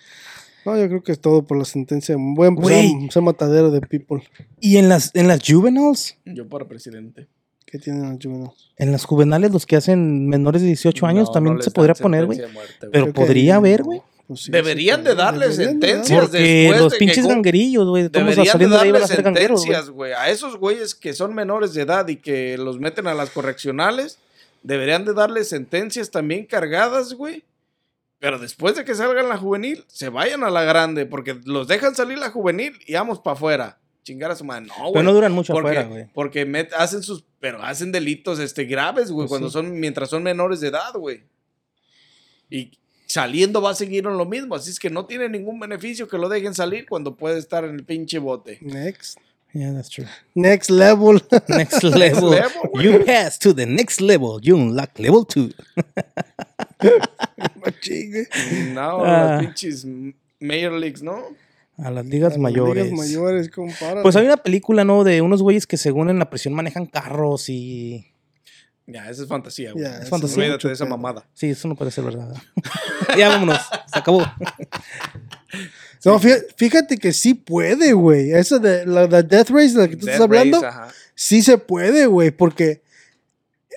No, yo creo que es todo por la sentencia. Voy a empezar Güey. a ser matadero de people. Y en las, en las juveniles, Yo para presidente. ¿Qué tienen los juveniles? en las juvenales, los que hacen menores de 18 años, No, también no se podría poner, güey. de. Pero podría haber, güey. Pues sí, Deberían sí, de darles deberían de sentencias. Porque después los de pinches ganguerillos, güey. Deberían de de darles güey. sentencias, güey. A esos güeyes que son menores de edad y que los meten a las correccionales, deberían de darles sentencias también cargadas, güey. Pero después de que salgan la juvenil, se vayan a la grande, porque los dejan salir la juvenil y vamos para afuera. Chingar a su madre. No, güey. Pero no duran mucho porque, afuera, güey. Porque met- hacen sus, pero hacen delitos este, graves, güey, Pues cuando sí. son, mientras son menores de edad, güey. Y saliendo va a seguir en lo mismo, así es que no tiene ningún beneficio que lo dejen salir cuando puede estar en el pinche bote. Next. Yeah, that's true. Next level. Next level. you pass to the next level. You unlock level 2. Machín, güey. No, las pinches Major Leagues, ¿no? A las ligas A las mayores. ligas mayores, compara. Pues hay una película, ¿no? De unos güeyes que según en la prisión manejan carros y... Ya, esa es fantasía, güey. Ya, es fantasía. Olvídate de esa mamada. Sí, eso no puede ser verdad. ya vámonos. Se acabó. No, fí- fíjate que sí puede, güey. Esa de la, Death Race de la que tú Death estás hablando, Race, sí se puede, güey, porque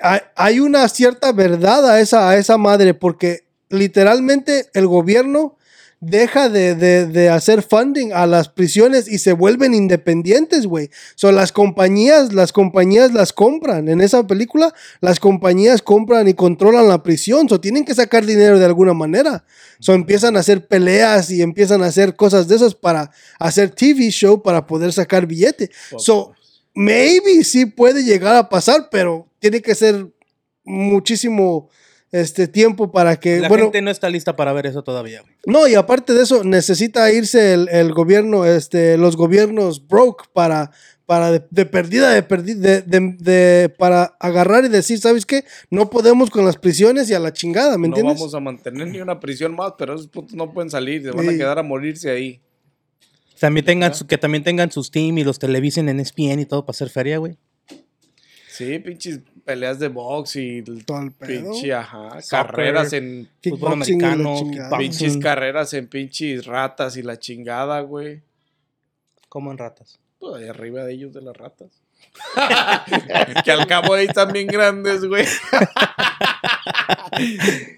hay, hay una cierta verdad a esa, a esa madre, porque literalmente el gobierno deja de, de- de hacer funding a las prisiones y se vuelven independientes, güey. Son las compañías, las compañías las compran. En esa película, las compañías compran y controlan la prisión. So, tienen que sacar dinero de alguna manera. So, empiezan a hacer peleas y empiezan a hacer cosas de esas para hacer TV show para poder sacar billete. So, maybe sí puede llegar a pasar, pero tiene que ser muchísimo este tiempo para que La bueno gente no está lista para ver eso todavía, güey. no y aparte de eso necesita irse el, el gobierno este los gobiernos broke para para de, de perdida de perdida de, de- de- para agarrar y decir sabes qué no podemos con las prisiones y a la chingada me no entiendes vamos a mantener ni una prisión más, pero esos putos no pueden salir, se van a quedar a morirse ahí. También tengan su- que también tengan sus team y los televisen en ESPN y todo para hacer feria, güey. Sí, pinches peleas de box y Todo el pedo. pinche, ajá, Soccer. carreras en Fútbol y americano, pinches carreras en pinches ratas y la chingada, güey. Como en ratas. Pues ahí arriba de ellos de las ratas. que al cabo ahí están bien grandes, güey.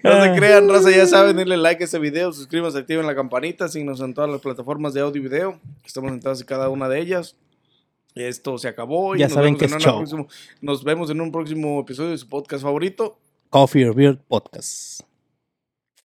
no se crean, raza, ya saben, denle like a este video, suscríbanse, activen la campanita, síguenos en todas las plataformas de audio y video. Estamos sentados en cada una de ellas. Esto se acabó y Ya nos, saben que es show. próximo- nos vemos en un próximo episodio de su podcast favorito. Coffee or Beer Podcast.